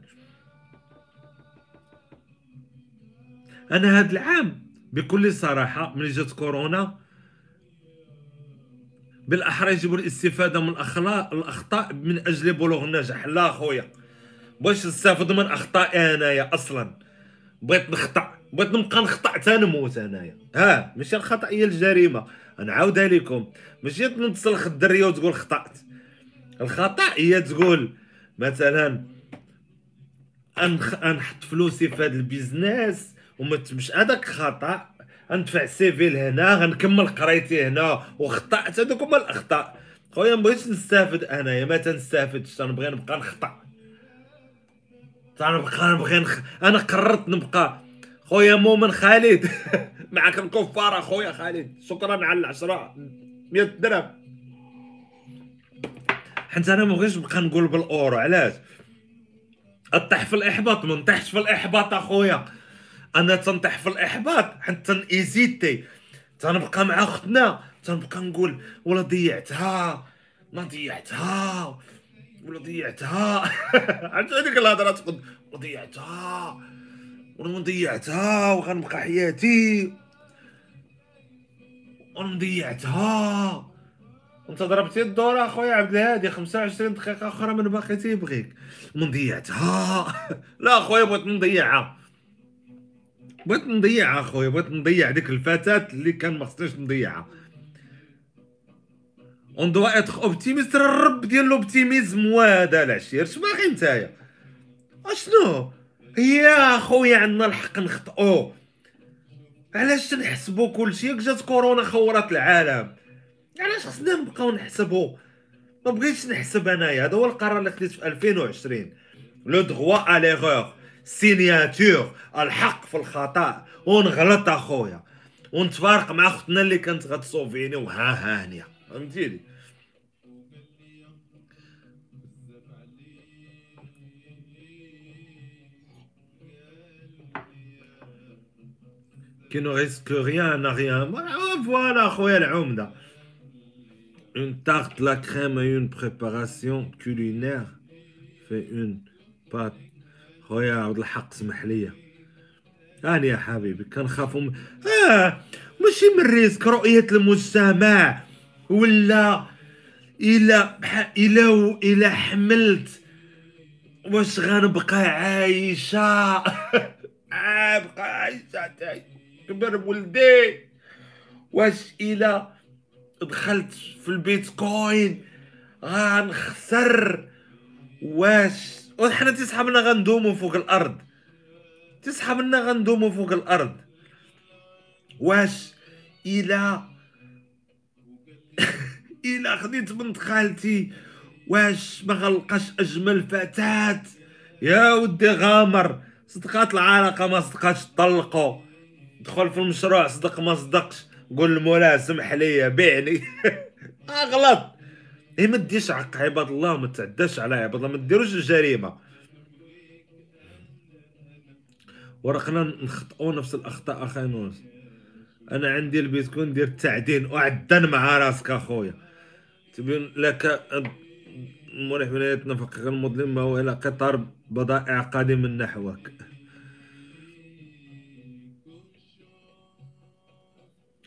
أنا هذا العام بكل صراحة ملي جات كورونا بالاحرى يجب الاستفاده من الاخلاق الأخطاء من أجل بلوغ النجاح. لا خويا باش نستافد من أخطائي أنايا أصلا. بغيت نخطأ بغيت نبقى نخطأ حتى نموت أنايا. ها ماشي الخطأ هي الجريمة. نعاودها لكم ماشي تنتصلخ الدرية وتقول خطأت. الخطأ هي تقول مثلا انحط فلوسي في هذا ال business وما تمش هذاك خطأ. غندفع ال CV لهنا غنكمل قرايتي هنا وخطات هذوك هما الأخطاء. خويا ما بغيتش نستافد أنايا ما تنستافدش. تنبغي نبقى نخطأ. تنبقى نبغي نخ... أنا قررت نبقى. خويا مؤمن خالد. معك الكفار اخويا خالد. شكرا على العشرة. 100 درهم. حيت أنا ما بغيتش نبقى نقول بالأورو. علاش؟ اطيح في الإحباط ما نطيحش في الإحباط أخويا. أنا تنطيح في الإحباط حيت تنيزيتي تنبقى مع أختنا. تنبقى نقول ولا ضيعتها ما ضيعتها ولا ضيعتها. عرفت هذيك الهضرة تقول ضيعتها ولا ضيعتها وغنبقى حياتي وأنا ضيعتها. أنت ضربتي الدور أخويا عبد الهادي 25 دقيقة أخرى من باقي تيبغيك. من ضيعتها. لا أخويا بغيت نضيعها. بغيت نضيعها اخويا بغيت نضيع ديك الفتاة اللي كان ما خصنيش نضيعها. on doit être optimiste الرب ديال l'optimisme وهذا العشير. اش باغي نتايا؟ أشنو؟ يا خويا عندنا الحق نخطئو. علاش تنحسبو كلشي جات كورونا خورات العالم. علاش خصنا نبقاو نحسبو؟ ما بغيتش نحسب أنايا. هذا هو القرار اللي خديت في 2020 لو دغوا ا ليغور سينياتور الحق في الخطا ونغلط اخويا ونتفارق مع اختنا اللي كانت غتصوفيني وها هانيه فهمتيني qui ne risque rien n'a rien. Voilà, خويا العمدة. Une tarte, la crème et une préparation culinaire fait une pâte. خويا عبد الحق سمح لي. هاني يا حبيبي كنخافوا م... آه ماشي من risque رؤية المجتمع. ولا إلا بح... إلا و... إلا حملت. واش غنبقى عايشة؟ بقى عايشة تاي كبر بولدي. واش إلا دخلت في البيتكوين؟ غنخسر. واش وحنا تيسحابنا غندومو فوق الأرض. تيسحابنا غندومو فوق الأرض. واش؟ إلا إلا خديت بنت خالتي. واش ما غلقاش أجمل فتاة؟ يا ودي غامر. صدقات العلاقة ما صدقاتش طلقوا دخل في المشروع صدق ما صدقش. قول المولى سمح لي بيعني. أغلط. إيه ما تديش عق عباد الله ما تعداش على عباد الله ما ديروش الجريمة. ورقنا نخطئوا نفس الأخطاء أخي نوس أنا عندي البيتكوين دير التعدين وعدن مع راسك أخويا. تبين لك مريح ولاية نفق المظلم ما إلى قطار بضائع قادم نحوك.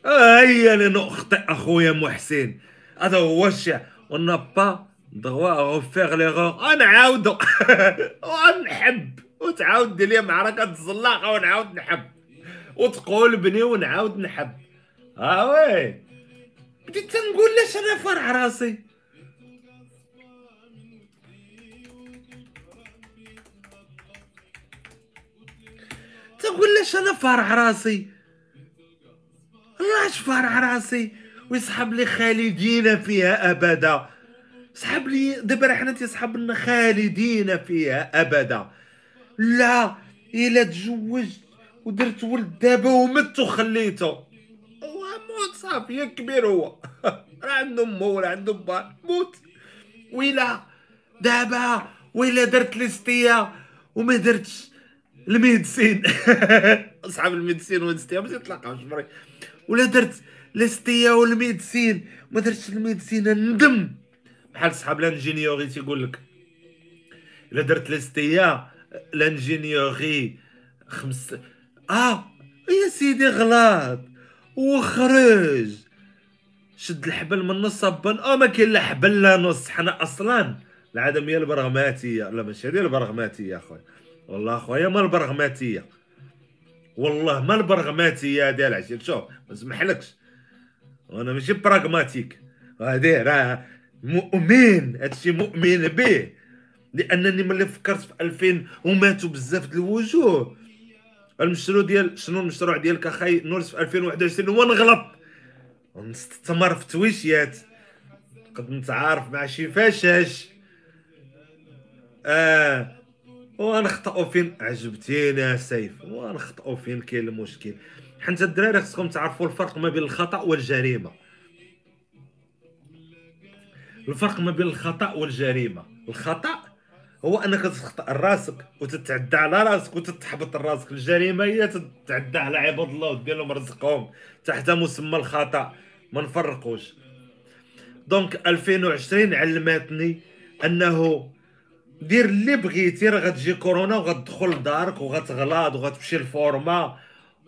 هيا لنخطئ أخويا محسن. هذا هو الشيء. On با دغوا غوفيغ ليغور نعاودو ونحب وتعاود دير لي معركة الزلاقة ونعاود نحب. وتقول بني ونعاود نحب. ها وي. بديت تنقول لاش أنا فرع راسي. تقول لاش أنا فرع راسي. علاش فرع راسي؟ ويسحب لي خالدين فيها أبدا. سحب لي دابا حنا تيسحب لنا خالدين فيها أبدا. لا إلا تزوجت ودرت ولد دابا ومت وخليته. هو موت صافي كبير هو. راه عنده امه ولا عنده با موت. ويلا دابا ويلا درت ليستيا وما درتش الميدسين أصحاب الميدسين والستيا ما تيتلاقاوش ولا درت ليستيا والميدسين. ما درتش الميدسين ندم بحال صحاب لانجينيوري تيقول لك إلا درت ليستيا لانجينيوري خمس آه يا سيدي غلط. وخرج شد الحبل من نص صبن آه ما كاين لا حبل لا نص. حنا أصلا العدم هي البرغماتية. لا ماشي هذه البرغماتية أخويا. والله أخويا ما البرغماتية. والله ما البرغماتية ديال العشير. شوف ما نسمحلكش أنا ماشي براغماتيك هادي راه مؤمن هادشي مؤمن به. لأنني ملي فكرت في 2000 وماتوا بزاف الوجوه. المشروع ديال شنو المشروع ديالك اخاي نورس في 2021 هو نغلط. ونستثمر في تويشيات. قد نتعارف مع شي فشاش. آه ونخطئوا فين؟ عجبتينا سيف ونخطئوا فين؟ كاين المشكل. حنت الدراري خصكم تعرفوا الفرق ما بين الخطأ والجريمة. الفرق ما بين الخطأ والجريمة. الخطأ هو أنك تخطا راسك وتتعدى على راسك وتتحبط راسك. الجريمة هي تتعدى على عباد الله ودير لهم رزقهم تحت مسمى الخطأ. ما نفرقوش. donc 2020 علمتني أنه دير اللي بغيتي راه غتجي كورونا وغتدخل لدارك وغتغلاض وغتمشي لل forme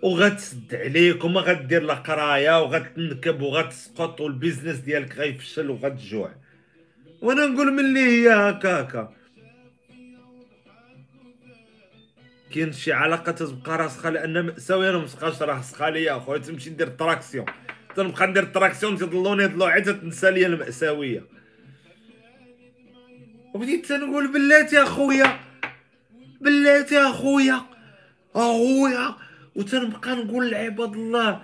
وغتسد عليك وما غدير لا قراية وغتنكب وغتسقط وال business ديالك غيفشل وغتجوع. وأنا نقول ملي هي هكاكا. كاين شي علاقة تبقى راسخة لأن مأساوية أنا متبقاش راسخة ليا أخويا. تمشي ندير traction. تنبقى ندير traction تضلوني يضلوا عاد تنسى ليا المأساوية. وبديت تنقول بلاتي اخويا بلاتي اخويا أخويا. وتنبقى نقول لعباد الله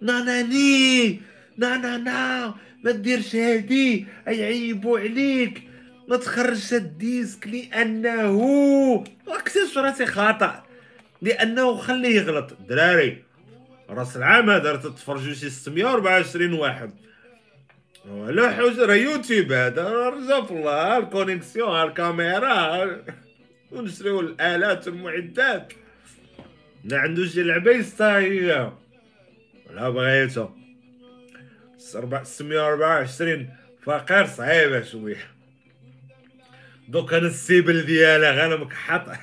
ناناني نا نا نا ما ديرش هادي يعيبوا عليك. ما تخرجش الديسك لأنه اكتشف راسي خطا لأنه خليه يغلط. دراري راس العام هذا تتفرجوا شي 624 واحد. حوجه راه يوتيوب هذا في الله الكونيكسيون الكاميرا ونشريو الآلات والمعدات ما عندوش شي لعبة يستاهل لا بغيتو. 624 فقير صعيبه شوية donc أنا ال cible ديالها غانا مكحط.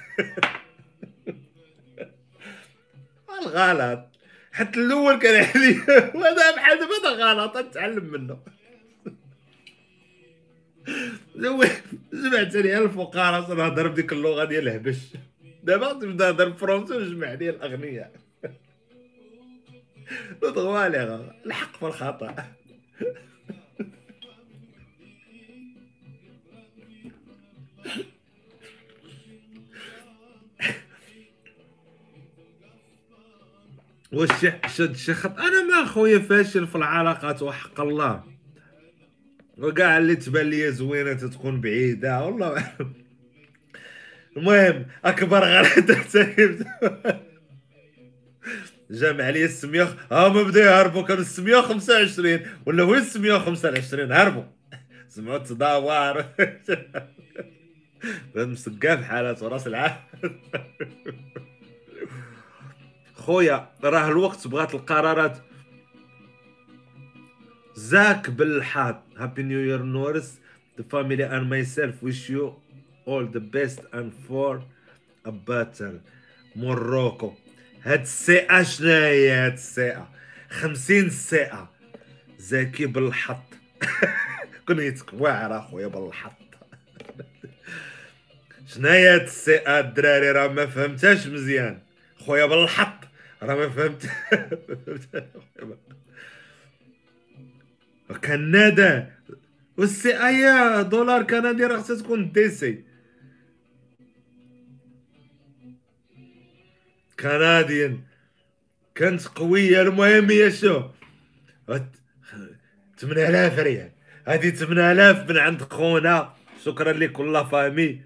الغلط. حتى الأول كان علي. وهذا بحال هذا غلط نتعلم منه. جمعت لي الفقراء نهضر بديك اللغة ديال الهبش دابا تبدا نهضر français ونجمع لي الأغنياء. نضغوا الحق في الخطأ. واش شد شي خط أنا ما خويا فاشل في العلاقات وحق الله. وكاع اللي تبان لي زوينة تكون بعيدة. والله. المهم أكبر غلطة جامع لي السميه ها بدا يهربوا كانوا 625 ولا وين 625 هربوا. سمعوا التداور مسقاف حالات وراس العام خويا راه الوقت بغات القرارات. زاك بالحاط هابي نيو يير نورس the family and myself wish you all the best and for a battle. موروكو هاد الساعة شنو هي هاد الساعة خمسين ساعة زاكي بالحط كنيتك واعر أخويا بالحط شنو هي هاد الساعة الدراري؟ راه ما فهمتهاش مزيان. خويا بالحط راه ما فهمت كندا. والسي ايا دولار كندي راه خصها تكون ديسي كنديان كانت قوية المهم هي شو 8000 ريال هذه 8000 من عند خونا. شكرا لك والله فامي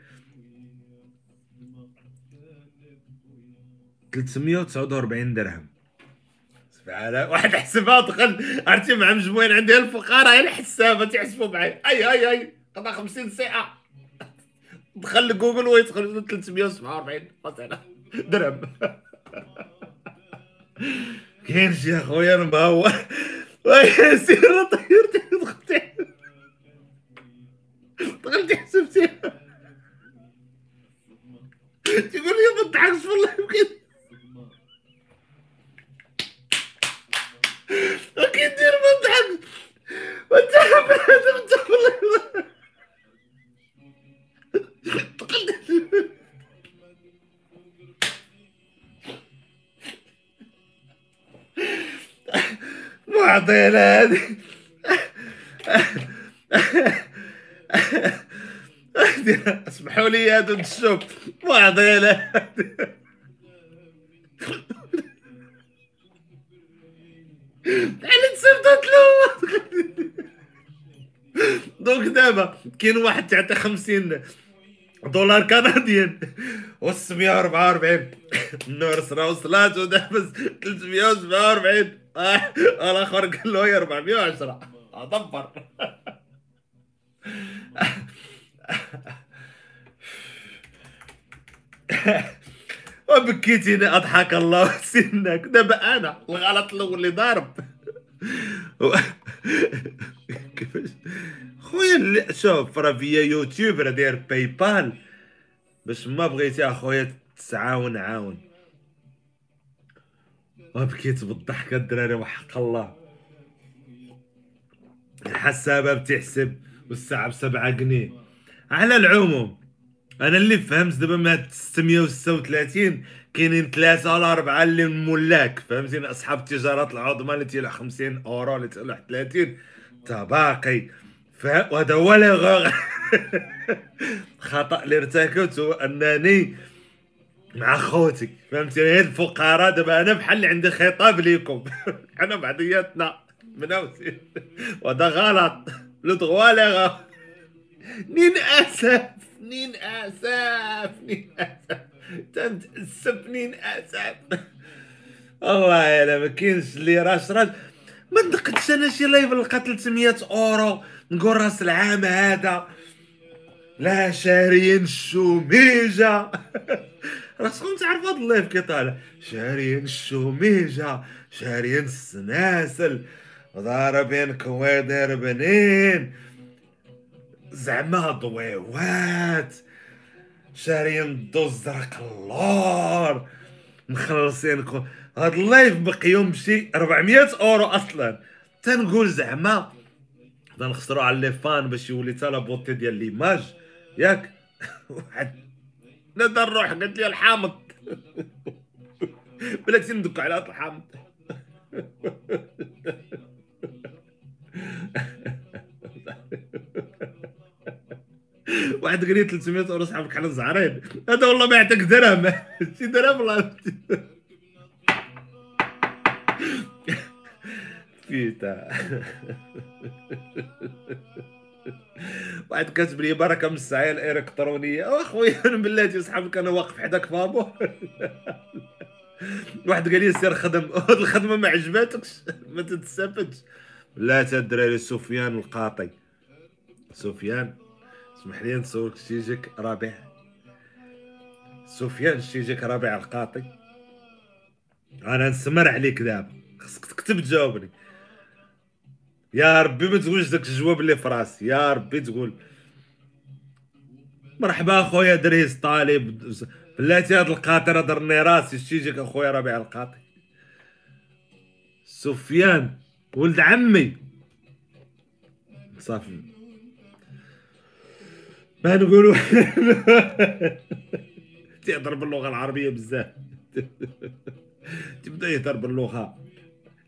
349 درهم. على واحد حسبها دخل عرفتي مع مجموعين عندي الفقراء غير الحسابه تيحسبوا معايا أي أي أي. قضى 50 ساعة. دخل لجوجل ويدخل 347 مثلا درهم. كاين شي أخويا ما هو. سير طيرتي دخلتي دخلتي حسبتي تقول لي ما تضحكش والله يمكن. أكيد دير ما تضحكش ما تضحك ما تضحك معطينا هذه. اسمحوا لي هذا الشوف معطينا على تصيفطت له دونك دابا كاين واحد تعطي 50 دولار كنديان و644 النور سرا وصلات ودابز 347 آه الآخر قال له هي 410 أدبر. وبكيتيني أضحك الله سنك دابا أنا الغلط الأول اللي ضارب. كيفاش؟ خويا شوف راه فيا يوتيوب راه داير باي بال باش ما بغيتي أخويا تتعاون عاون. وبكيت بالضحك الدراري وحق الله. الحسابة بتحسب والساعة بسبعة جنيه. على العموم أنا اللي فهمت دابا ما 636 كاينين ثلاثة ولا أربعة اللي ملاك فهمتيني؟ أصحاب التجارات العظمى اللي تيلوح 50 أورو اللي تيلوح 30 تباقي. وهذا هو اللي خطأ اللي ارتكبت هو أنني مع خوتي. فهمتيني؟ الفقراء دابا أنا بحال اللي عندي خطاب ليكم. حنا بعضياتنا مناوسين وهذا غلط. لو دغوا لي نين أسف. نين آسف. نين اسف تنتأسف آسف. والله الا ما كاينش اللي راش راش ما ندقتش أنا شي لايف نلقى 300 أورو. نقول رأس العام هذا. لا شاريين الشوميجة راسكم تعرفوا هاد اللايف كي طالع؟ شاريين الشوميجة شاريين السناسل ضاربين كوادر بنين. زعما ضويوات. شاريين دوز زرق اللور مخلصين هاد اللايف بقيوم بشي 400 أورو أصلا. تنقول زعما نخسروا على لي فان باش يولي تا بوتي ديال ليماج. ياك؟ واحد. نقدر نروح قالت لي الحامض. بلاتي ندك على الحامض. واحد قال لي 300 أورو صحابك على الزعرين هذا والله ما يعطيك درهم. شي درهم والله. فيتا. واحد كاتب لي بركة من السعي الإلكترونية. أخويا بلاتي صحابك أنا واقف حداك فابو. واحد قال لي سير خدم. الخدمة ما عجباتكش. ما تتستافدش لا الدراري سفيان القاطي. سفيان. اسمح لي نصورك شيجك رابع. سفيان شيجك رابع القاطي. أنا نسمر عليك دابا. خصك تكتب تجاوبني. يا ربي ما تقولش داك الجواب اللي في راسي. يا ربي تقول. مرحبا اخويا دريس طالب. بلاتي هاد القاطر درني راسي. شتيجيك أخويا ربيع القاطي. سفيان ولد عمي. صافي. ما نقولوا. تيهضر باللغة العربية بزاف تبدأ يهضر باللغة.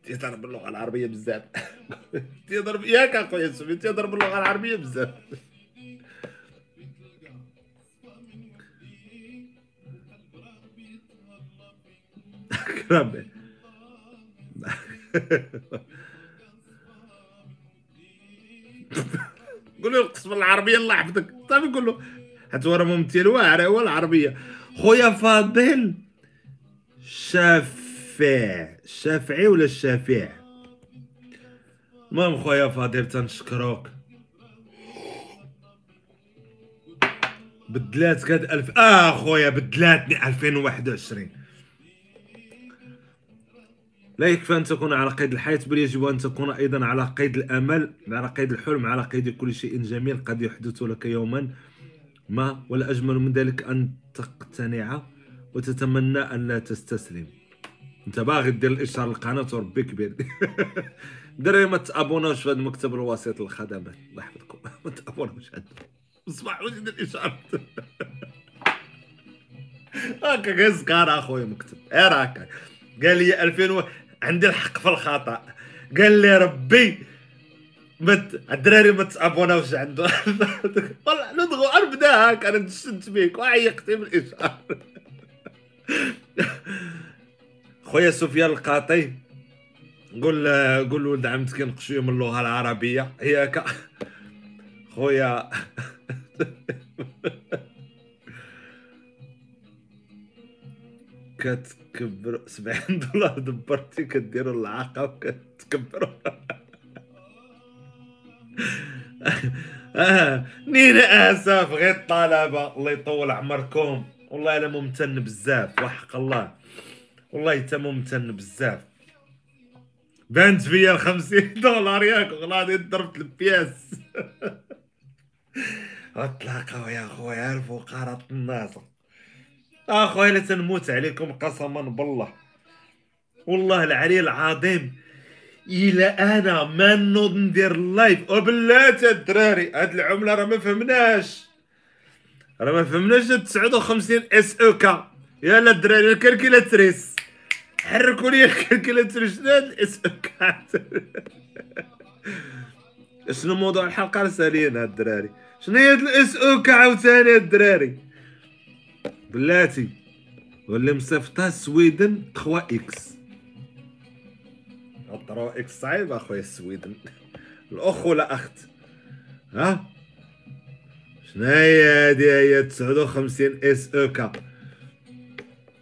تيهضر باللغة العربية بزاف تيهضر ياك اخويا سفيان تيهضر باللغة العربية بزاف كرامي قول له القسم العربيه الله يحفظك. صافي قول له حتورى ممثل واعر هو العربيه خويا فاضل شافع. الشافعي ولا الشافع؟ المهم خويا فاضل تنشكروك بدلات كاد الف آه خويا بدلاتني 2021 لا يكفي أن تكون على قيد الحياة بل يجب أن تكون أيضا على قيد الأمل على قيد الحلم على قيد كل شيء جميل قد يحدث لك يوما. ما ولا أجمل من ذلك أن تقتنع وتتمنى أن لا تستسلم. أنت باغي دير الإشهار للقناة وربي كبير. دراري ما تابوناوش في هذا المكتب الوسيط للخدمات الله يحفظكم. ما تابوناوش صباح واش دير الإشهار؟ هكا غير سكار اخويا مكتب. غير هكا قال لي 2000 و... عندي الحق في الخطأ. قال لي ربي مت الدراري ما تابوناوش عنده. والله ندغو اربدا هكا أنا نشد بيك وعيقت بالاشهار خويا سفيان القاطي قول قول ولد عمتك ينقشوا من اللغة العربية. هي خويا. كتكبر 70 دولار دبرتي كديروا العاقة وكتكبروا آه. نين آسف غير الطلبه الله يطول عمركم. والله أنا ممتن بزاف وحق الله. والله تا ممتن بزاف. بانت فيا ال 50 دولار ياك غلادي ضربت البياس. غتلاقاو يا خويا الفقراء الناس. اخويا لا تنموت عليكم قسما بالله. والله العلي العظيم إلى أنا ما نوض ندير اللايف وبلاتي الدراري هاد العملة راه ما فهمناش راه ما فهمناش 59 إس أو كا. يلا الدراري الكالكيلاتريس حركوا لي الكالكيلاتريس شنو هاد الإس أو كا. شنو موضوع الحلقة؟ هاد الدراري. شنو هي هاد ال SEK عاوتاني الدراري؟ بلاتي واللي مصيفطها سويدن 3 X. 3 X صعيب أخويا السويدن الأخ ولا أخت؟ ها؟ شنو هي هادي هي 59 SEK؟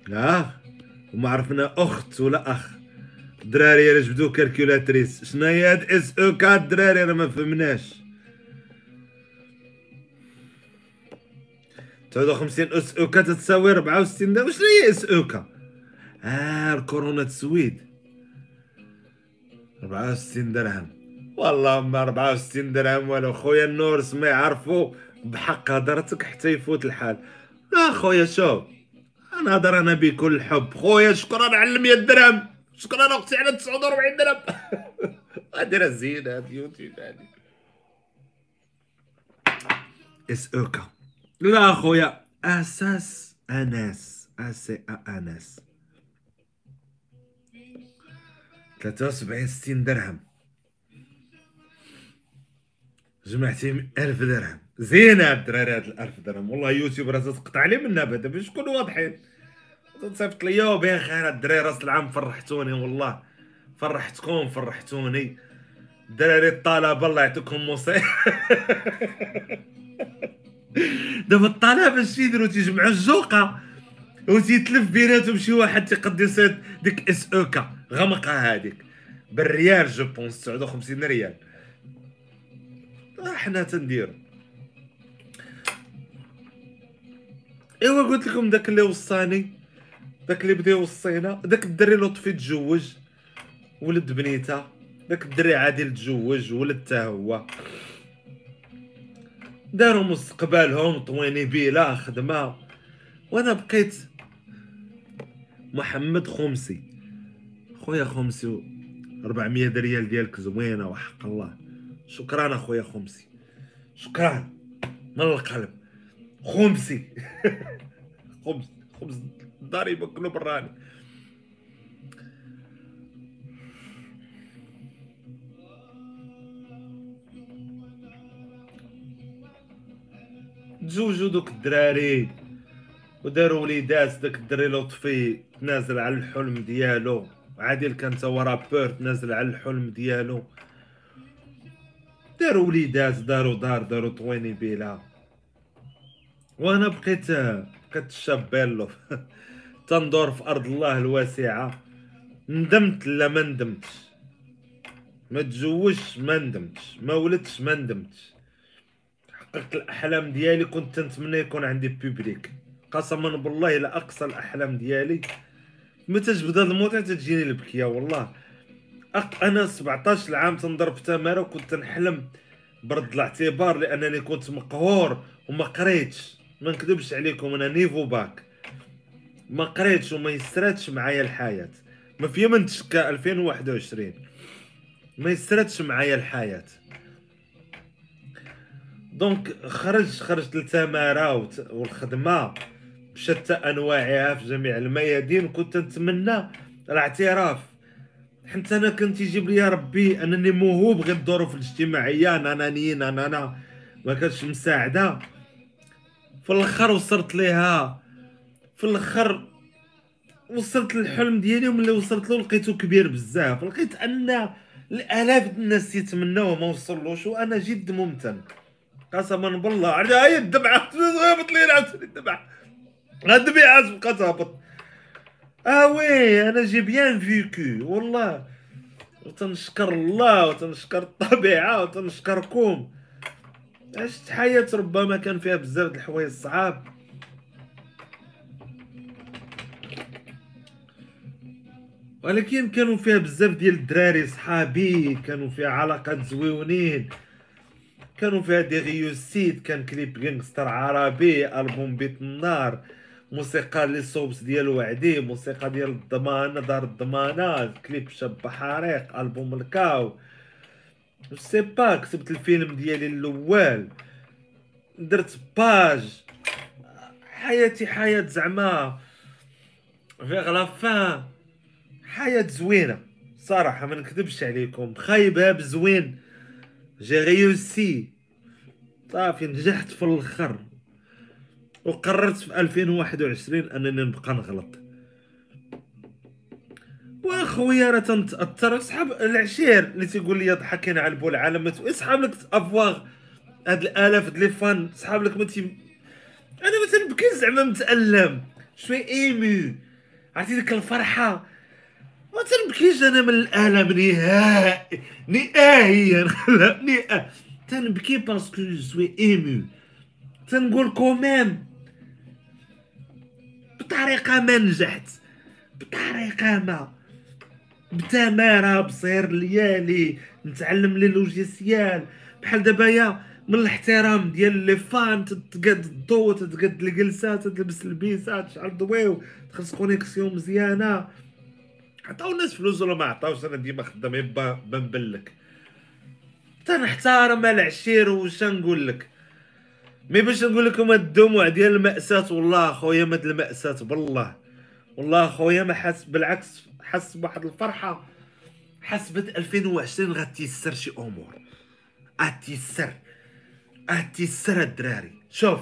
ها؟ وما عرفنا أخت ولا أخ. الدراري الا جبدو calculatrice. شنو هي هاد SEK الدراري راه ما فهمناش. 59 SEK تتساوي 64 درهم شنو هي SEK آه الكورونا السويد 64 درهم. والله ما 64 درهم والو خويا النورس ما يعرفوا بحق هضرتك حتى يفوت الحال. لا خويا شوف. أنا هضر أنا بكل حب. خويا شكرا على 100 درهم. شكرا أختي على 49 درهم. هادي راه زينه هادي يوتيوب هادي اس اوكا لا خويا أساس أناس اس أناس. 73 60 درهم. جمعتي 1000 درهم. زينه الدراري هاد 1000 درهم. والله يوتيوب راه تقطع لي منها بعدا باش نكونوا واضحين؟ تصيفط ليا بخير الدراري راس العام فرحتوني والله. فرحتكم فرحتوني. الدراري الطلبة الله يعطيكم مصيبه دابا الطلبه اش يديروا تيجمعوا الجوقه وتيتلف بيناتهم شي واحد تيقد يصيد ديك SEK. غمقة هذيك بالريال je pense 59 ريال. حنا تنديرو. إيوا قلت لكم داك اللي وصاني. داك اللي بدا يوصينا داك الدري لطفي تزوج. ولد بنيته داك الدري عادل تزوج. ولد تا هو. داروا مستقبلهم طويني بلا خدمة. وأنا بقيت محمد خمسي. خويا خمسي 400 ريال ديالك زوينة وحق الله. شكرا أخويا خمسي. شكرا. من القلب. خمسي. خبز خبز داري بكلو براني تزوجوا دوك الدراري وداروا وليدات داك الدري لطفي تنازل على الحلم ديالو. عادل كان تا رابور تنازل على الحلم ديالو. داروا وليدات داروا دار داروا طويني بيلا وأنا بقيت بقيت الشاب تندور في أرض الله الواسعة. ندمت لا ما ندمتش. ما تزوجش ما ندمتش. ما ولدتش ما ندمتش. حققت الأحلام ديالي كنت نتمنى يكون عندي بوبليك قسما بالله إلى أقصى الأحلام ديالي. متى جبد هاد الموضوع تجيني البكية والله. أق... أنا 17 عام تنضرب في تمارة وكنت نحلم برد الاعتبار لأنني كنت مقهور وما قريتش. ما نكذبش عليكم أنا niveau bac. ما قريتش وما يسراتش معايا الحياة. ما فيا من تشكى 2021 ما يسراتش معايا الحياة. donc خرج خرجت للتمارة والخدمة بشتى أنواعها في جميع الميادين كنت نتمنى الاعتراف حتى أنا كنت يجيب لي ربي أنني موهوب غير الظروف الاجتماعية أنانيين أنا, أنا ما كانتش مساعدة. في الآخر وصلت ليها. في الآخر وصلت للحلم ديالي وملي وصلت له لقيته كبير بزاف. لقيت أن الآلاف الناس يتمناو ما وصلوش وأنا جد ممتن. قسما بالله هاي الدمعة هبط لي عاوتاني الدمعة الدمعة بقات تهبط آه oui أنا j'ai bien vécu والله. وتنشكر الله وتنشكر الطبيعة وتنشكركم. عشت حياة ربما كان فيها بزاف د الحوايج صعاب ولكن كانوا فيها بزاف ديال الدراري صحابي كانوا فيها علاقات زويونين. كانوا فيها des réussites كان كليب gangster عربي ألبوم بيت النار موسيقى لي صوبس ديال وعدي موسيقى ديال الضمانه دار الضمانات كليب شاب حريق ألبوم الكاو. سي با كتبت الفيلم ديالي الأول. درت باج. حياتي حياة زعما. فيغ لا فان حياة زوينة. صراحة ما نكذبش عليكم. خايبة بزوين. جي ريوسي. صافي نجحت في الأخر. وقررت في 2021 أنني نبقى نغلط. وأخويا راه تنتأثر. صحاب العشير اللي تيقول لي ضحكين على العالم. صحاب لك افواغ هاد الآلاف ديال لي فان صحاب لك ما تي أنا ما تنبكي زعما متألم. شوي إيمو. عرفتي ديك الفرحة؟ ما تنبكيش أنا من الالم نهائي نهائيا نهائي تنبكي parce que je suis ému تنقول quand même بطريقة ما نجحت. بطريقة ما. بتمارة بصير ليالي. نتعلم les logiciels بحال دابا من الاحترام ديال les fans تتقاد الضو تتقاد الجلسة تلبس البيسات تشعل ضويو تخلص connexion مزيانة. عطاو الناس فلوس ولا ما عطاوش أنا ديما خدامين بنبلك تنحترم العشير واش نقول لك؟ مي باش نقول لكم الدموع ديال المأساة والله خويا مد المأساة بالله. والله خويا ما حاس بالعكس حس بواحد الفرحة. حسبت 2020 غتيسر شي أمور. اتيسر اتيسر الدراري. شوف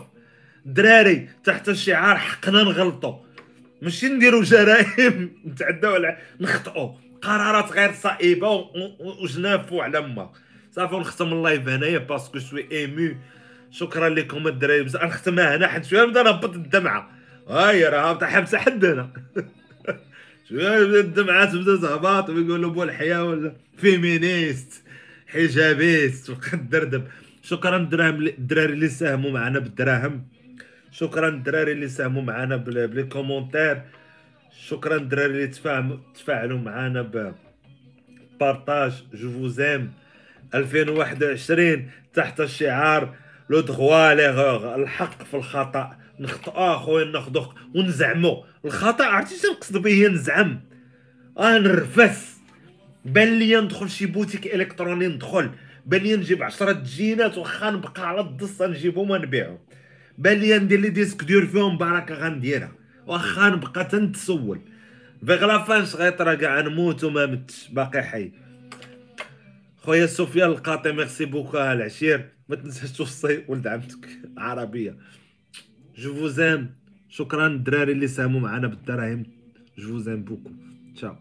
دراري تحت الشعار حقنا نغلطوا ماشي نديرو جرائم نتعداو على نخطئوا قرارات غير صائبه وجنافو على ما. صافي نختم اللايف هنايا باسكو شوي ايمو شكرا لكم الدراري. بزاف نختمها هنا حيت شوية نبدأ نهبط الدمعة. هاي راه هابطه حبسه حدنا شوية الدمعات بدا تهبط ويقولوا بو الحياة ولا فيمينيست حجابيست وقدردب شكرا الدراري اللي ساهموا معنا بالدراهم. شكرا الدراري اللي ساهموا معنا ب les commentaires. شكرا الدراري اللي تفاعلوا معنا ب partage. je vous aime 2021 تحت الشعار. le droit à l'erreur الحق في الخطأ. نخطئ اخويا ناخذ ونزعمو. الخطأ عرفتي شنو نقصد به؟ نزعم. آه نرفس. بان لي ندخل شي بوتيك إلكتروني ندخل. بان لي نجيب 10 جينات واخا نبقى على الدصة نجيبهم ونبيعهم بان لي ندير les disques دير فيهم بركه غنديرها. واخا نبقى تنتسول. vers la fin صغيطره كاع نموت وما متش باقي حي. خويا سفيان القاطي merci beaucoup العشير. ما تنساش توصي ولد عمتك. عربية. je vous aime شكرا الدراري اللي ساهموا معنا بالدراهم. je vous aime beaucoup ciao